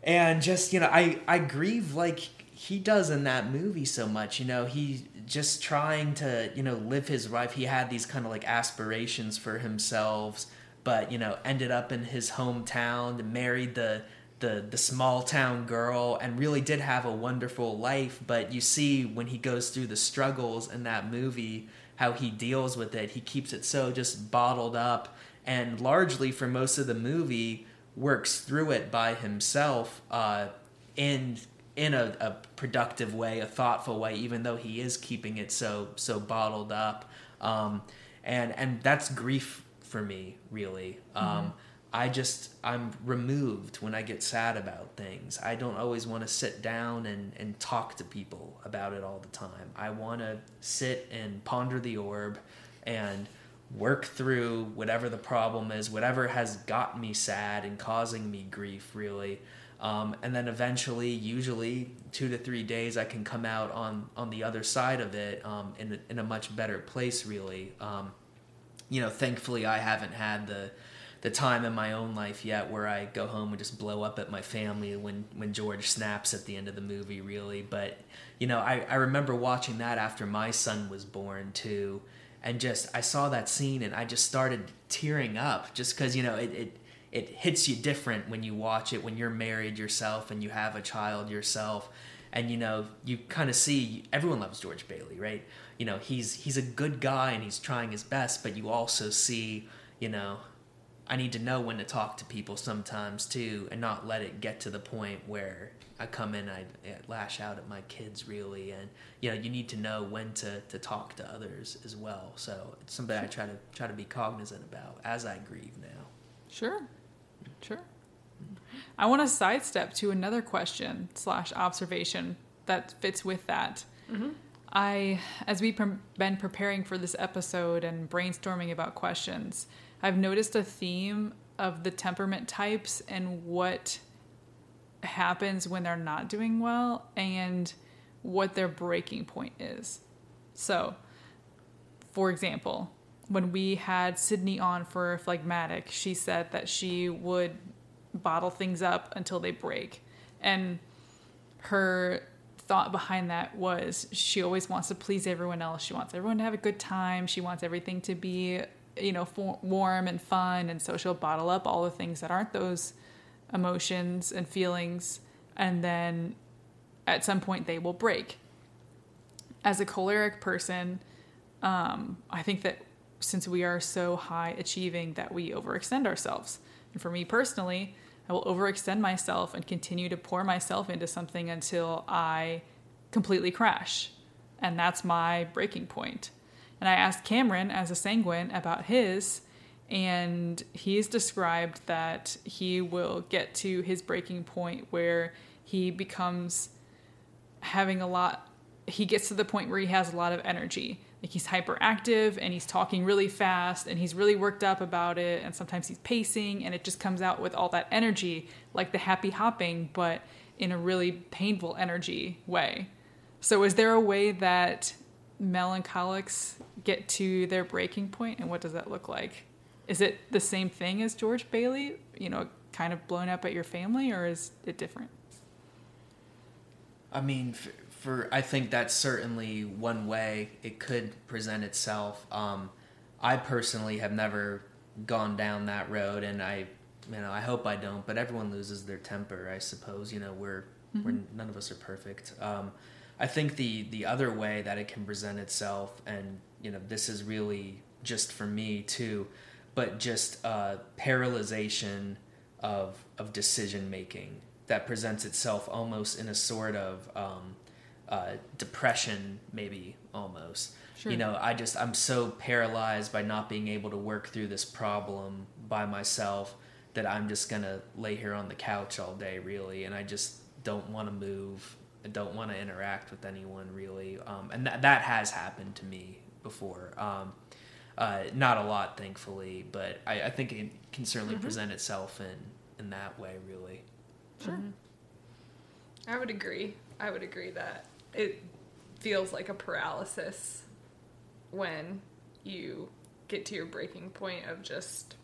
and just you know i i grieve like he does in that movie so much you know he just trying to you know live his life he had these kind of like aspirations for himself but you know ended up in his hometown and married the the the small town girl and really did have a wonderful life but you see when he goes through the struggles in that movie how he deals with it he keeps it so just bottled up and largely for most of the movie works through it by himself uh, in in a, a productive way, a thoughtful way, even though he is keeping it so so bottled up. Um, and and that's grief for me, really. Um, I just I'm removed when I get sad about things. I don't always want to sit down and, and talk to people about it all the time. I want to sit and ponder the orb and work through whatever the problem is, whatever has got me sad and causing me grief, really. Um, and then eventually, usually two to three days, I can come out on on the other side of it um, in in a much better place. Really, um, you know, thankfully, I haven't had the the time in my own life yet where I go home and just blow up at my family when when George snaps at the end of the movie. Really, but you know, I I remember watching that after my son was born too. And just I saw that scene and I just started tearing up just because you know it, it it hits you different when you watch it when you're married yourself and you have a child yourself. And you know you kind of see everyone loves George Bailey right? You know he's he's a good guy and he's trying his best but you also see you know I need to know when to talk to people sometimes too and not let it get to the point where I come in, I, I lash out at my kids really, and you know you need to know when to, to talk to others as well. So it's something I try to try to be cognizant about as I grieve now. Sure, sure. I want to sidestep to another question slash observation that fits with that. Mm-hmm. I, as we've been preparing for this episode and brainstorming about questions, I've noticed a theme of the temperament types and what happens when they're not doing well and what their breaking point is. So, for example, when we had Sydney on for Phlegmatic, she said that she would bottle things up until they break. And her thought behind that was she always wants to please everyone else. She wants everyone to have a good time. She wants everything to be, you know, for, warm and fun. And so she'll bottle up all the things that aren't those emotions and feelings, and then at some point they will break. As a choleric person, um, I think that since we are so high achieving that we overextend ourselves. And for me personally, I will overextend myself and continue to pour myself into something until I completely crash. And that's my breaking point. And I asked Cameron, as a sanguine, about his, and he's described that he will get to his breaking point where he becomes having a lot he gets to the point where he has a lot of energy. Like he's hyperactive and he's talking really fast and he's really worked up about it and sometimes he's pacing and it just comes out with all that energy like the happy hopping but in a really painful energy way. So is there a way that melancholics get to their breaking point and what does that look like is it the same thing as George Bailey? You know, kind of blown up at your family, or is it different? I mean, for, for I think that's certainly one way it could present itself. Um, I personally have never gone down that road, and I, you know, I hope I don't. But everyone loses their temper, I suppose. You know, we're mm-hmm. we're none of us are perfect. Um, I think the the other way that it can present itself, and you know, this is really just for me too but just uh, paralyzation of of decision making that presents itself almost in a sort of um, uh, depression, maybe almost. Sure. You know, I just I'm so paralyzed by not being able to work through this problem by myself that I'm just gonna lay here on the couch all day, really, and I just don't want to move. I don't want to interact with anyone really, um, and that that has happened to me before. Um, uh, not a lot, thankfully, but I, I think it can certainly mm-hmm. present itself in in that way, really. Sure. Mm-hmm. I would agree. I would agree that it feels like a paralysis when you get to your breaking point of just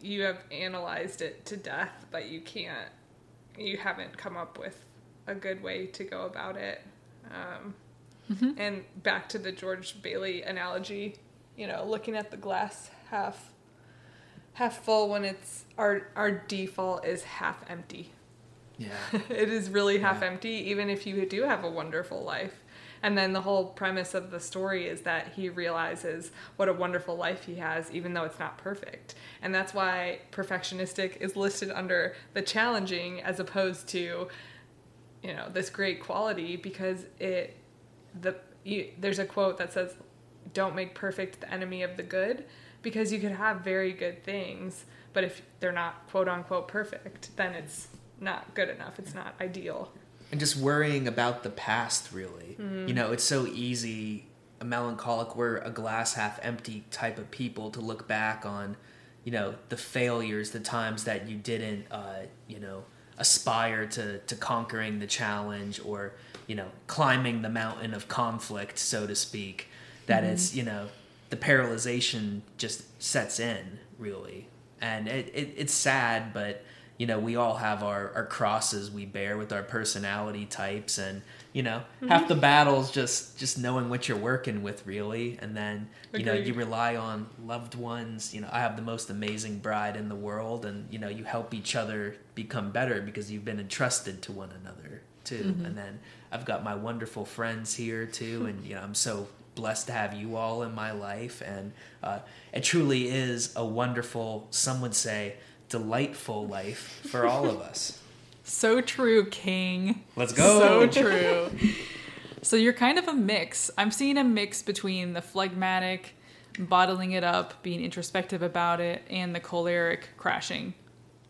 you have analyzed it to death, but you can't. You haven't come up with a good way to go about it. Um, Mm-hmm. And back to the George Bailey analogy, you know, looking at the glass half half full when it's our our default is half empty. Yeah. it is really half yeah. empty even if you do have a wonderful life. And then the whole premise of the story is that he realizes what a wonderful life he has, even though it's not perfect. And that's why perfectionistic is listed under the challenging as opposed to, you know, this great quality because it the you, there's a quote that says don't make perfect the enemy of the good because you could have very good things but if they're not quote unquote perfect then it's not good enough. It's not ideal. And just worrying about the past really. Mm-hmm. you know it's so easy a melancholic, we're a glass half empty type of people to look back on, you know, the failures, the times that you didn't, uh, you know, aspire to to conquering the challenge or you know climbing the mountain of conflict, so to speak. That mm-hmm. it's you know the paralyzation just sets in really, and it, it it's sad, but you know we all have our our crosses we bear with our personality types and you know half the battles just just knowing what you're working with really. And then you know you rely on loved ones. You know i have the most amazing bride in the world and you know you help each other become better because you've been entrusted to one another too. And then i've got my wonderful friends here too. And you know i'm so blessed to have you all in my life. And uh, it truly is a wonderful some would say delightful life for all of us So true, King. Let's go. So true. so you're kind of a mix. I'm seeing a mix between the phlegmatic, bottling it up, being introspective about it, and the choleric crashing.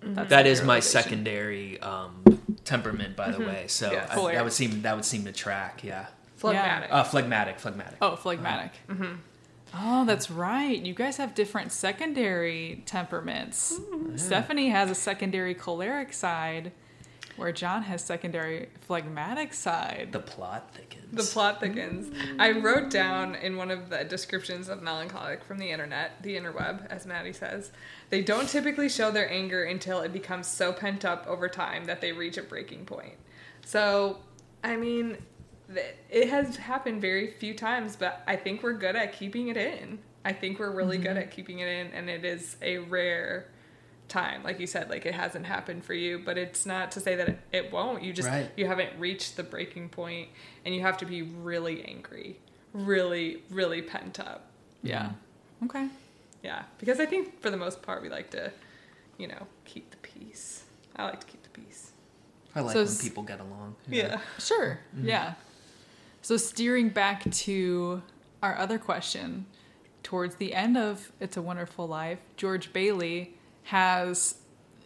That's That the my secondary um, temperament, by the way. So Yes. I- that would seem that would seem to track. Yeah. Phlegmatic. Uh, phlegmatic, phlegmatic. Oh, phlegmatic. Oh, that's right. You guys have different secondary temperaments. Mm-hmm. Stephanie has a secondary choleric side, where John has secondary phlegmatic side. The plot thickens. The plot thickens. I wrote down in one of the descriptions of melancholic from the internet, the interweb, as Maddie says, they don't typically show their anger until it becomes so pent up over time that they reach a breaking point. So, I mean, th- it has happened very few times, but I think we're good at keeping it in. I think we're really good mm-hmm. at keeping it in, and it is a rare time. Like you said, like it hasn't happened for you, but it's not to say that it, it won't. You just Right. you haven't reached the breaking point, and you have to be really angry, really, really pent up. Mm-hmm. yeah. Okay. Yeah, because I think for the most part we like to, you know, keep the peace. I like to keep the peace. I like So when people get along. Yeah. Sure. Mm-hmm. Yeah. So steering back to our other question, towards the end of It's a Wonderful Life, George Bailey has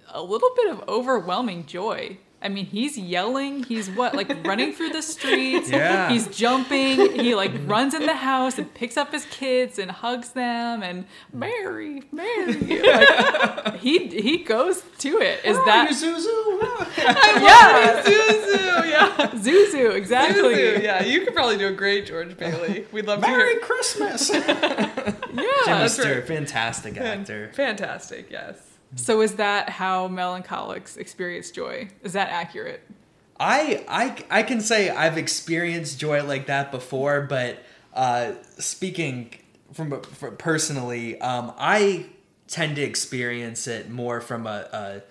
a little bit of overwhelming joy. I mean, he's yelling, he's what, like running through the streets. Yeah. He's jumping, he like runs in the house and picks up his kids and hugs them and Mary, Mary. Like, he he goes to it. Is oh, that Zuzu? yeah, Zuzu. Yeah, Zuzu, exactly. Zuzu. Yeah, you could probably do a great George Bailey. We'd love to Merry. Christmas. Yeah. Jimmy that's right. fantastic actor. Fantastic. Yes. So is that how melancholics experience joy? Is that accurate? I, I I can say I've experienced joy like that before, but uh, speaking from, from personally, um, I tend to experience it more from a,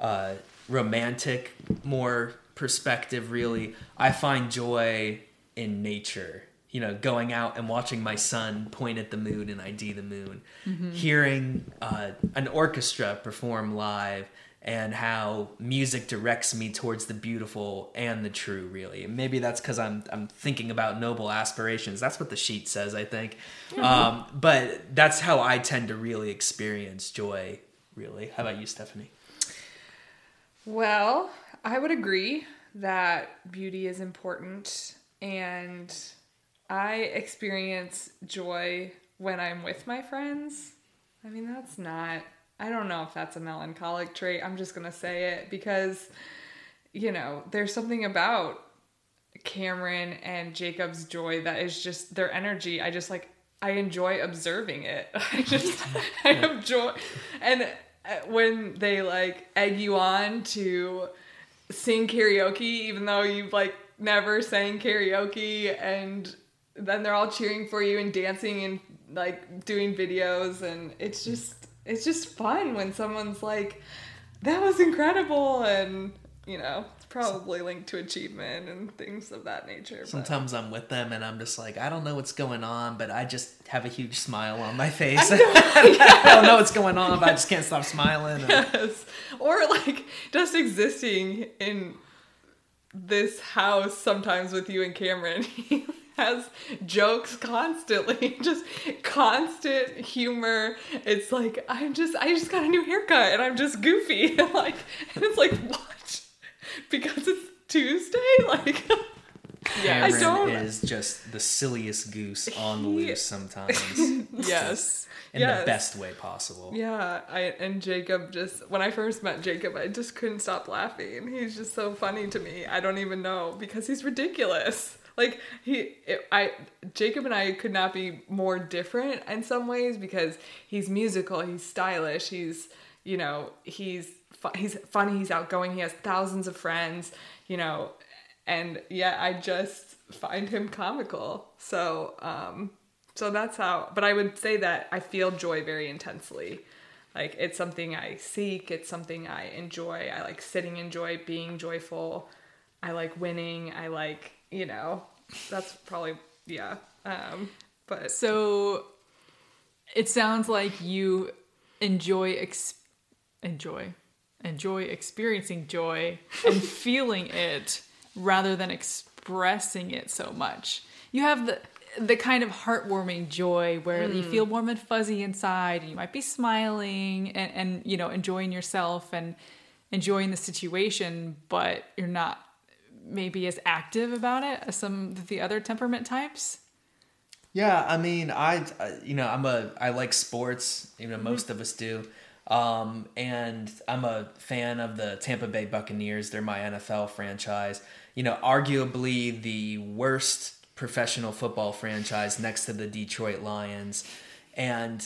a, a romantic, more perspective. Really, I find joy in nature. You know, going out and watching my son point at the moon and ID the moon, hearing uh, an orchestra perform live, and how music directs me towards the beautiful and the true really. And maybe that's because i'm i'm thinking about noble aspirations. That's what the sheet says i think. Um, but that's how i tend to really experience joy really. How about you stephanie? Well, I would agree that beauty is important, and I experience joy when I'm with my friends. I mean, that's not, I don't know if that's a melancholic trait. I'm just going to say it because, you know, there's something about Cameron and Jacob's joy that is just their energy. I just like I enjoy observing it. I just I enjoy and uh, when they like egg you on to sing karaoke even though you've like never sang karaoke and then they're all cheering for you and dancing and like doing videos and it's just it's just fun when someone's like that was incredible and you know it's probably linked to achievement and things of that nature but- sometimes i'm with them and i'm just like i don't know what's going on but i just have a huge smile on my face i, don't know what's going on but i just can't stop smiling and- yes. Or like just existing in this house sometimes with you and Cameron. Has jokes constantly, just constant humor. It's like I'm just I just got a new haircut and I'm just goofy. And like and it's like what? Because it's Tuesday? Like Yeah, I Cameron don't- is just the silliest goose on the loose sometimes. Yes. in Yes. the best way possible. Yeah, I and Jacob just when I first met Jacob, I just couldn't stop laughing. He's just so funny to me. I don't even know because he's ridiculous. Like he, it, I, Jacob and I could not be more different in some ways because he's musical, he's stylish, he's, you know, he's fu- he's funny, he's outgoing, he has thousands of friends, you know, and yet I just find him comical. So, um, so that's how. But I would say that I feel joy very intensely. Like it's something I seek. It's something I enjoy. I like sitting in joy, being joyful. I like winning. I like you know. That's probably yeah. Um, but So it sounds like you enjoy ex- enjoy enjoy experiencing joy and feeling it rather than expressing it so much. You have the the kind of heartwarming joy where you feel warm and fuzzy inside and you might be smiling and, and you know enjoying yourself and enjoying the situation but you're not maybe as active about it as some of the other temperament types Yeah, I mean, I, I- you know, I'm a I like sports. You know, most of us do. Um, and I'm a fan of the Tampa Bay Buccaneers. They're my NFL franchise. You know, arguably the worst professional football franchise next to the Detroit Lions. And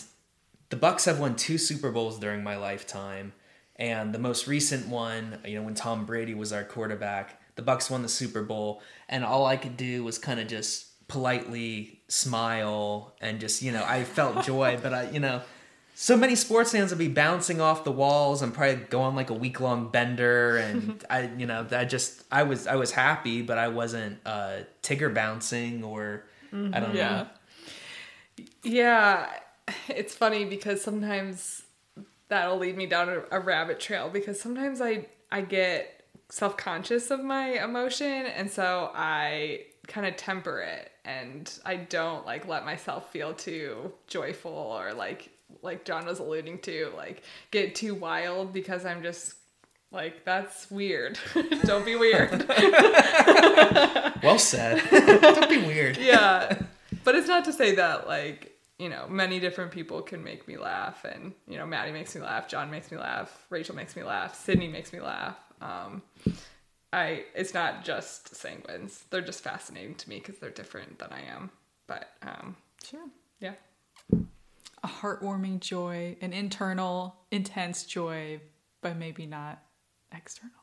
the Bucs have won two Super Bowls during my lifetime. And the most recent one, you know, when Tom Brady was our quarterback, the Bucs won the Super Bowl, and all I could do was kind of just politely smile and just, you know, I felt joy, but I, you know, so many sports fans would be bouncing off the walls and probably go on like a week long bender and I you know I just I was I was happy but I wasn't uh Tigger bouncing or I don't yeah know. Yeah, it's funny because sometimes that'll lead me down a, a rabbit trail because sometimes I I get self-conscious of my emotion and so I kind of temper it and I don't like let myself feel too joyful or like like John was alluding to like get too wild because I'm just like that's weird. don't be weird. well said don't be weird yeah but it's not to say that like you know many different people can make me laugh and you know maddie makes me laugh john makes me laugh rachel makes me laugh sydney makes me laugh um i it's not just sanguines. They're just fascinating to me because they're different than i am. But um sure. yeah. A heartwarming joy, an internal, intense joy, but maybe not external.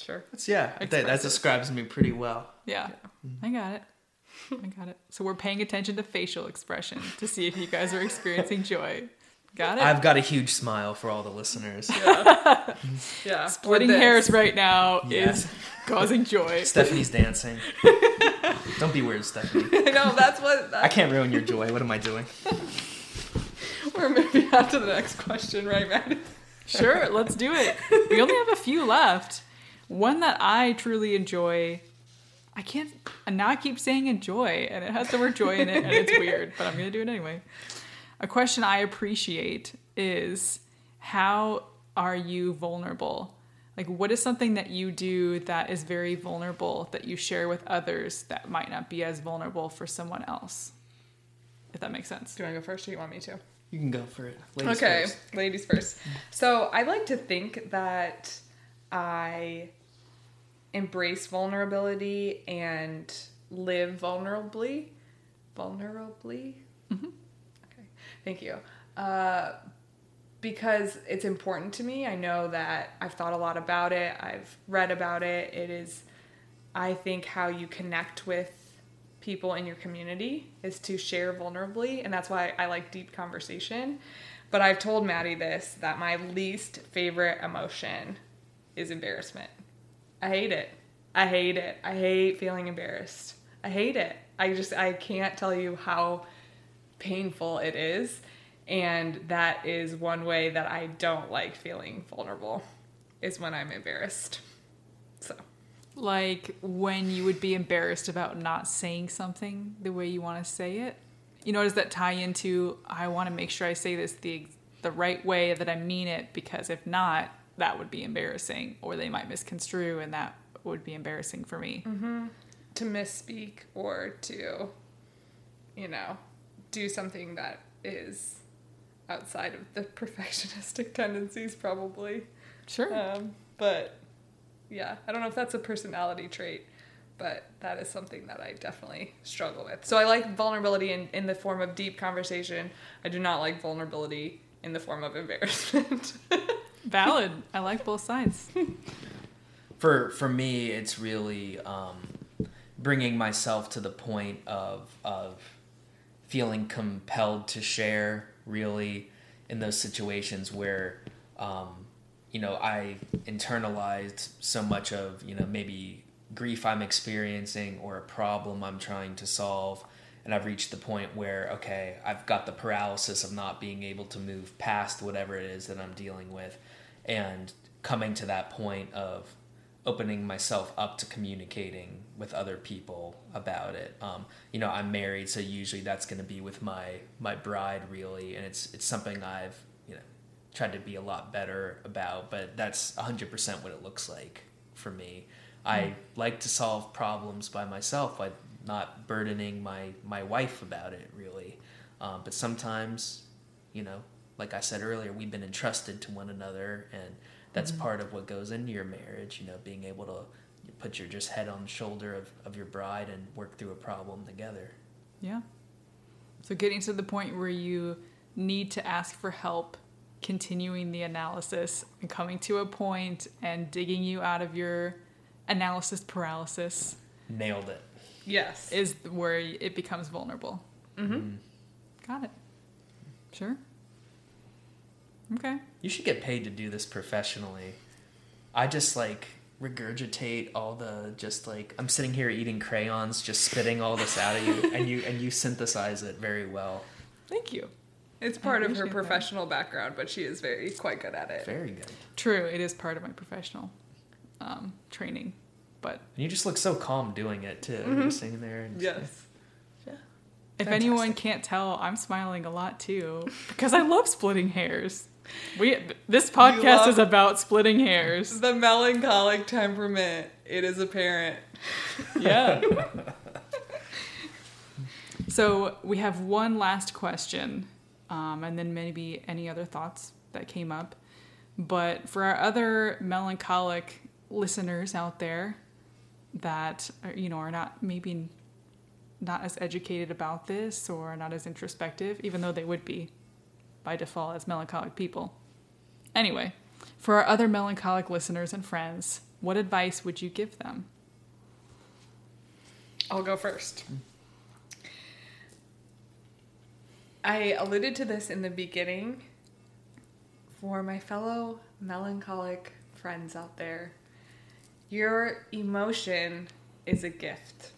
sure. That's, yeah that, that describes me pretty well. Yeah, I got it. I got it. So we're paying attention to facial expression to see if you guys are experiencing joy. Got it? I've got a huge smile for all the listeners yeah Splitting hairs right now Yeah. is causing joy. Stephanie's dancing don't be weird Stephanie i know that's what I can't ruin your joy what am I doing we're moving on to the next question right maddie Sure, let's do it. We only have a few left. One that I truly enjoy. I can't. And now I keep saying enjoy, and it has the word joy in it, and it's weird, but I'm going to do it anyway. A question I appreciate is how are you vulnerable? Like, what is something that you do that is very vulnerable that you share with others that might not be as vulnerable for someone else? If that makes sense. do you want to go first or do you want me to you can go for it Ladies okay, first. ladies first. So I like to think that I embrace vulnerability and live vulnerably. Vulnerably? Okay, thank you. Uh, because it's important to me. I know that I've thought a lot about it, I've read about it. It is, I think, how you connect with people in your community is to share vulnerably. And that's why I like deep conversation. But I've told Maddie this that my least favorite emotion is embarrassment. I hate it. I hate it. I hate feeling embarrassed. I hate it. I just, I can't tell you how painful it is. And that is one way that I don't like feeling vulnerable, is when I'm embarrassed. So, like when you would be embarrassed about not saying something the way you want to say it. You know, does that tie into I want to make sure I say this the the right way that I mean it because if not, that would be embarrassing or they might misconstrue and that would be embarrassing for me. Mm-hmm. to misspeak or to, you know, do something that is outside of the perfectionistic tendencies, probably. Sure. Um, but yeah, I don't know if that's a personality trait, but that is something that I definitely struggle with. So I like vulnerability in, in the form of deep conversation. I do not like vulnerability in the form of embarrassment. Valid. I like both sides. for for me it's really um, bringing myself to the point of of feeling compelled to share really in those situations where um, you know I internalized so much of you know maybe grief I'm experiencing or a problem I'm trying to solve. And I've reached the point where okay I've got the paralysis of not being able to move past whatever it is that I'm dealing with. And coming to that point of opening myself up to communicating with other people about it. Um, you know, I'm married, so usually that's going to be with my my bride, really, and it's it's something I've you know tried to be a lot better about. But that's 100% what it looks like for me. I like to solve problems by myself, by not burdening my my wife about it, really. Um, but sometimes, you know, like I said earlier, we've been entrusted to one another, and that's part of what goes into your marriage. You know, being able to put your just head on the shoulder of, of your bride and work through a problem together. Yeah. So getting to the point where you need to ask for help, continuing the analysis and coming to a point and digging you out of your analysis paralysis Nailed it. yes. is where it becomes vulnerable. mm-hmm. Got it. Sure. Okay. You should get paid to do this professionally. I just like regurgitate all the just like I'm sitting here eating crayons, just spitting all this out of you, and you and you synthesize it very well. Thank you. It's part of her appreciate that. professional background, but she is very quite good at it. Very good. True, it is part of my professional um, training, but And you just look so calm doing it too. Mhm. You're sitting there. And Yes. Yeah. if Fantastic. anyone can't tell, I'm smiling a lot too because I love splitting hairs. We this podcast is about splitting hairs. The melancholic temperament, it is apparent. Yeah. so we have one last question, um, and then maybe any other thoughts that came up. But for our other melancholic listeners out there that are, you know are not maybe not as educated about this or not as introspective, even though they would be by default as melancholic people. Anyway, for our other melancholic listeners and friends, what advice would you give them? I'll go first. I alluded to this in the beginning. For my fellow melancholic friends out there, your emotion is a gift.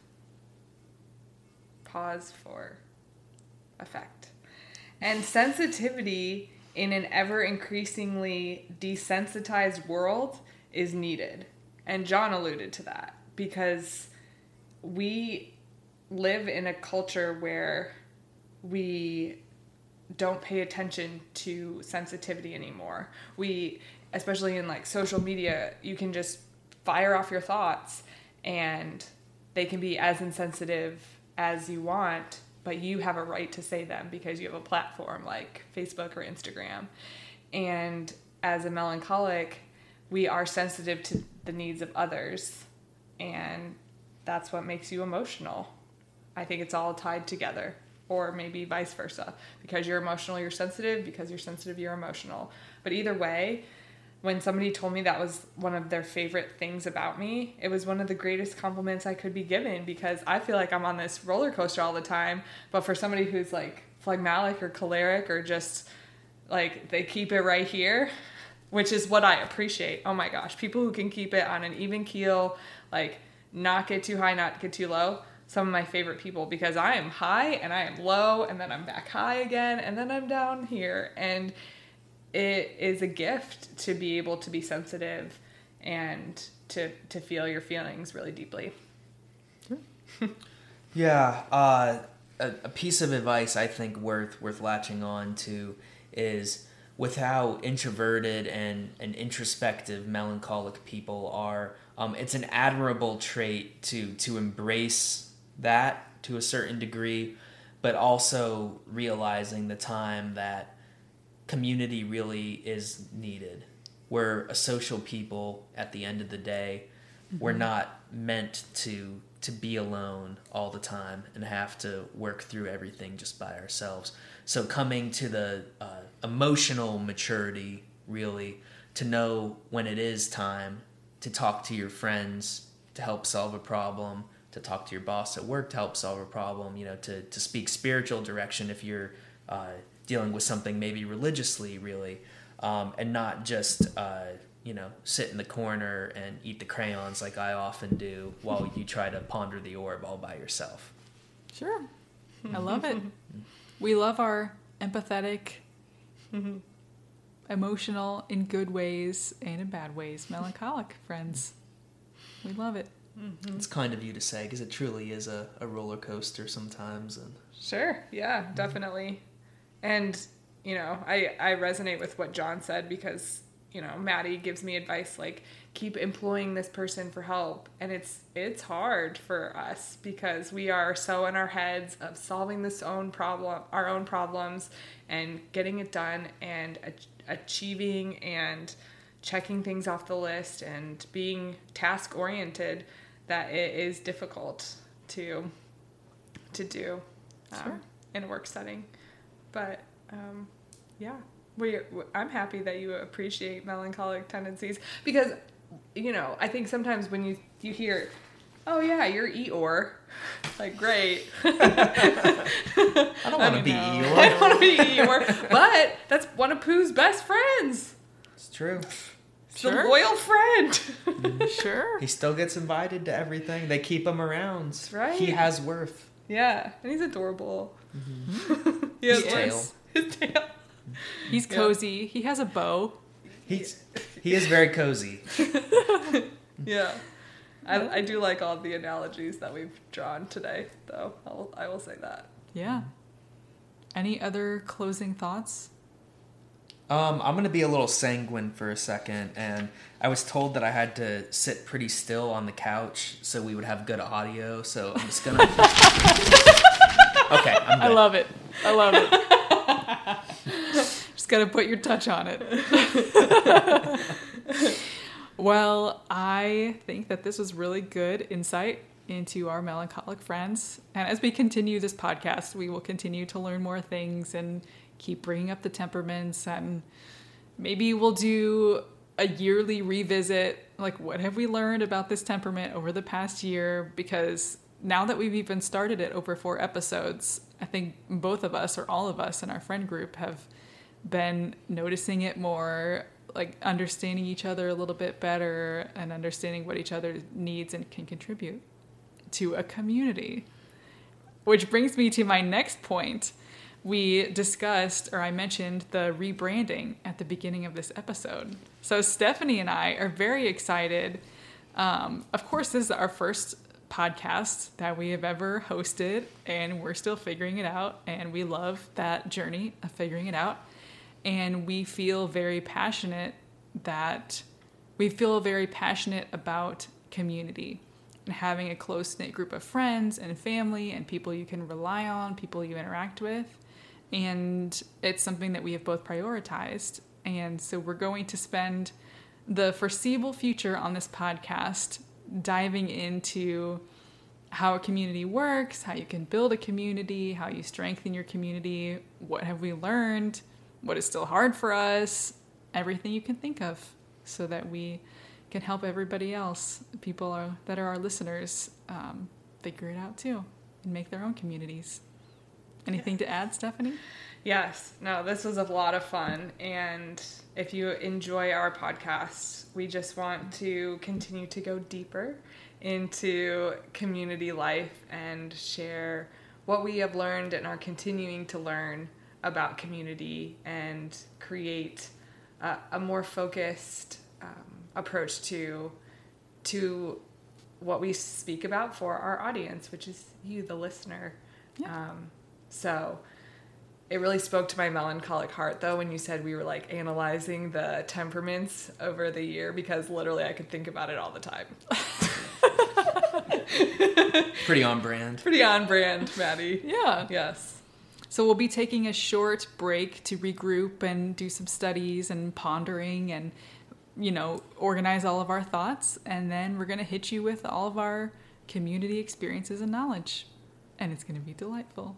Pause for effect. And sensitivity in an ever increasingly desensitized world is needed. And John alluded to that because we live in a culture where we don't pay attention to sensitivity anymore. We, especially in like social media, you can just fire off your thoughts and they can be as insensitive as you want, but you have a right to say them because you have a platform like Facebook or Instagram. And as a melancholic, we are sensitive to the needs of others and that's what makes you emotional. I think it's all tied together, or maybe vice versa. Because you're emotional, you're sensitive. Because you're sensitive, you're emotional. But either way, when somebody told me that was one of their favorite things about me, it was one of the greatest compliments I could be given because I feel like I'm on this roller coaster all the time. But for somebody who's like phlegmatic or choleric or just like they keep it right here, which is what I appreciate. Oh my gosh, people who can keep it on an even keel, like not get too high, not get too low. Some of my favorite people because I am high and I am low and then I'm back high again and then I'm down here. And it is a gift to be able to be sensitive and to, to feel your feelings really deeply. Yeah, uh, a, a piece of advice I think worth worth latching on to is with how introverted and, and introspective melancholic people are, um, it's an admirable trait to to embrace that to a certain degree, but also realizing the time that community really is needed. We're a social people at the end of the day. We're not meant to to be alone all the time and have to work through everything just by ourselves. So coming to the uh, emotional maturity, really, to know when it is time to talk to your friends to help solve a problem, to talk to your boss at work to help solve a problem, you know, to, to speak spiritual direction if you're uh, dealing with something maybe religiously, really, um, and not just, uh, you know, sit in the corner and eat the crayons like I often do while you try to ponder the orb all by yourself. Sure. I love it. We love our empathetic, emotional in good ways and in bad ways, melancholic friends. We love it. It's kind of you to say because it truly is a, a roller coaster sometimes. And Sure. Yeah, definitely. And you know, I I resonate with what John said because you know Maddie gives me advice like keep employing this person for help, and it's it's hard for us because we are so in our heads of solving this own problem, our own problems, and getting it done and ach- achieving and checking things off the list and being task oriented that it is difficult to to do um, Sure. in a work setting. But um, yeah, we, I'm happy that you appreciate melancholic tendencies because you know I think sometimes when you you hear, oh yeah, you're Eeyore, like great. I don't want to be know. I don't want to be Eeyore, but that's one of Pooh's best friends. It's true. It's Sure. The loyal friend. Sure. He still gets invited to everything. They keep him around. That's right. He has worth. yeah, and he's adorable. He has His tail. His tail. He's Yeah. cozy. He has a bow. He's he is very cozy. Yeah. I, I do like all the analogies that we've drawn today, though. I'll, I will say that. Yeah. Any other closing thoughts? Um, I'm gonna be a little sanguine for a second, and I was told that I had to sit pretty still on the couch so we would have good audio. So I'm just gonna. okay, I'm I love it. I love it. Just got to put your touch on it. well, I think that this was really good insight into our melancholic friends. And as we continue this podcast, we will continue to learn more things and keep bringing up the temperaments. And maybe we'll do a yearly revisit like, what have we learned about this temperament over the past year? Because now that we've even started it over four episodes, I think both of us or all of us in our friend group have been noticing it more, like understanding each other a little bit better and understanding what each other needs and can contribute to a community. Which brings me to my next point. We discussed, or I mentioned, the rebranding at the beginning of this episode. So, Stephanie and I are very excited. Um, of course, this is our first podcast that we have ever hosted, and we're still figuring it out. And we love that journey of figuring it out. And we feel very passionate that we feel very passionate about community and having a close knit group of friends and family and people you can rely on, people you interact with. And it's something that we have both prioritized. And so we're going to spend the foreseeable future on this podcast diving into how a community works, how you can build a community, how you strengthen your community, what have we learned, what is still hard for us, everything you can think of, so that we can help everybody else, people are, that are our listeners, um, figure it out too and make their own communities. Anything to add, Stephanie? Yes, no, this was a lot of fun. And if you enjoy our podcast, we just want to continue to go deeper into community life and share what we have learned and are continuing to learn about community and create a, a more focused um, approach to to what we speak about for our audience, which is you, the listener. Yeah. Um, so It really spoke to my melancholic heart though when you said we were like analyzing the temperaments over the year because literally I could think about it all the time. Pretty on brand. Pretty on brand, Maddie. Yeah. Yes. So we'll be taking a short break to regroup and do some studies and pondering and you know, organize all of our thoughts and then we're going to hit you with all of our community experiences and knowledge. And it's going to be delightful.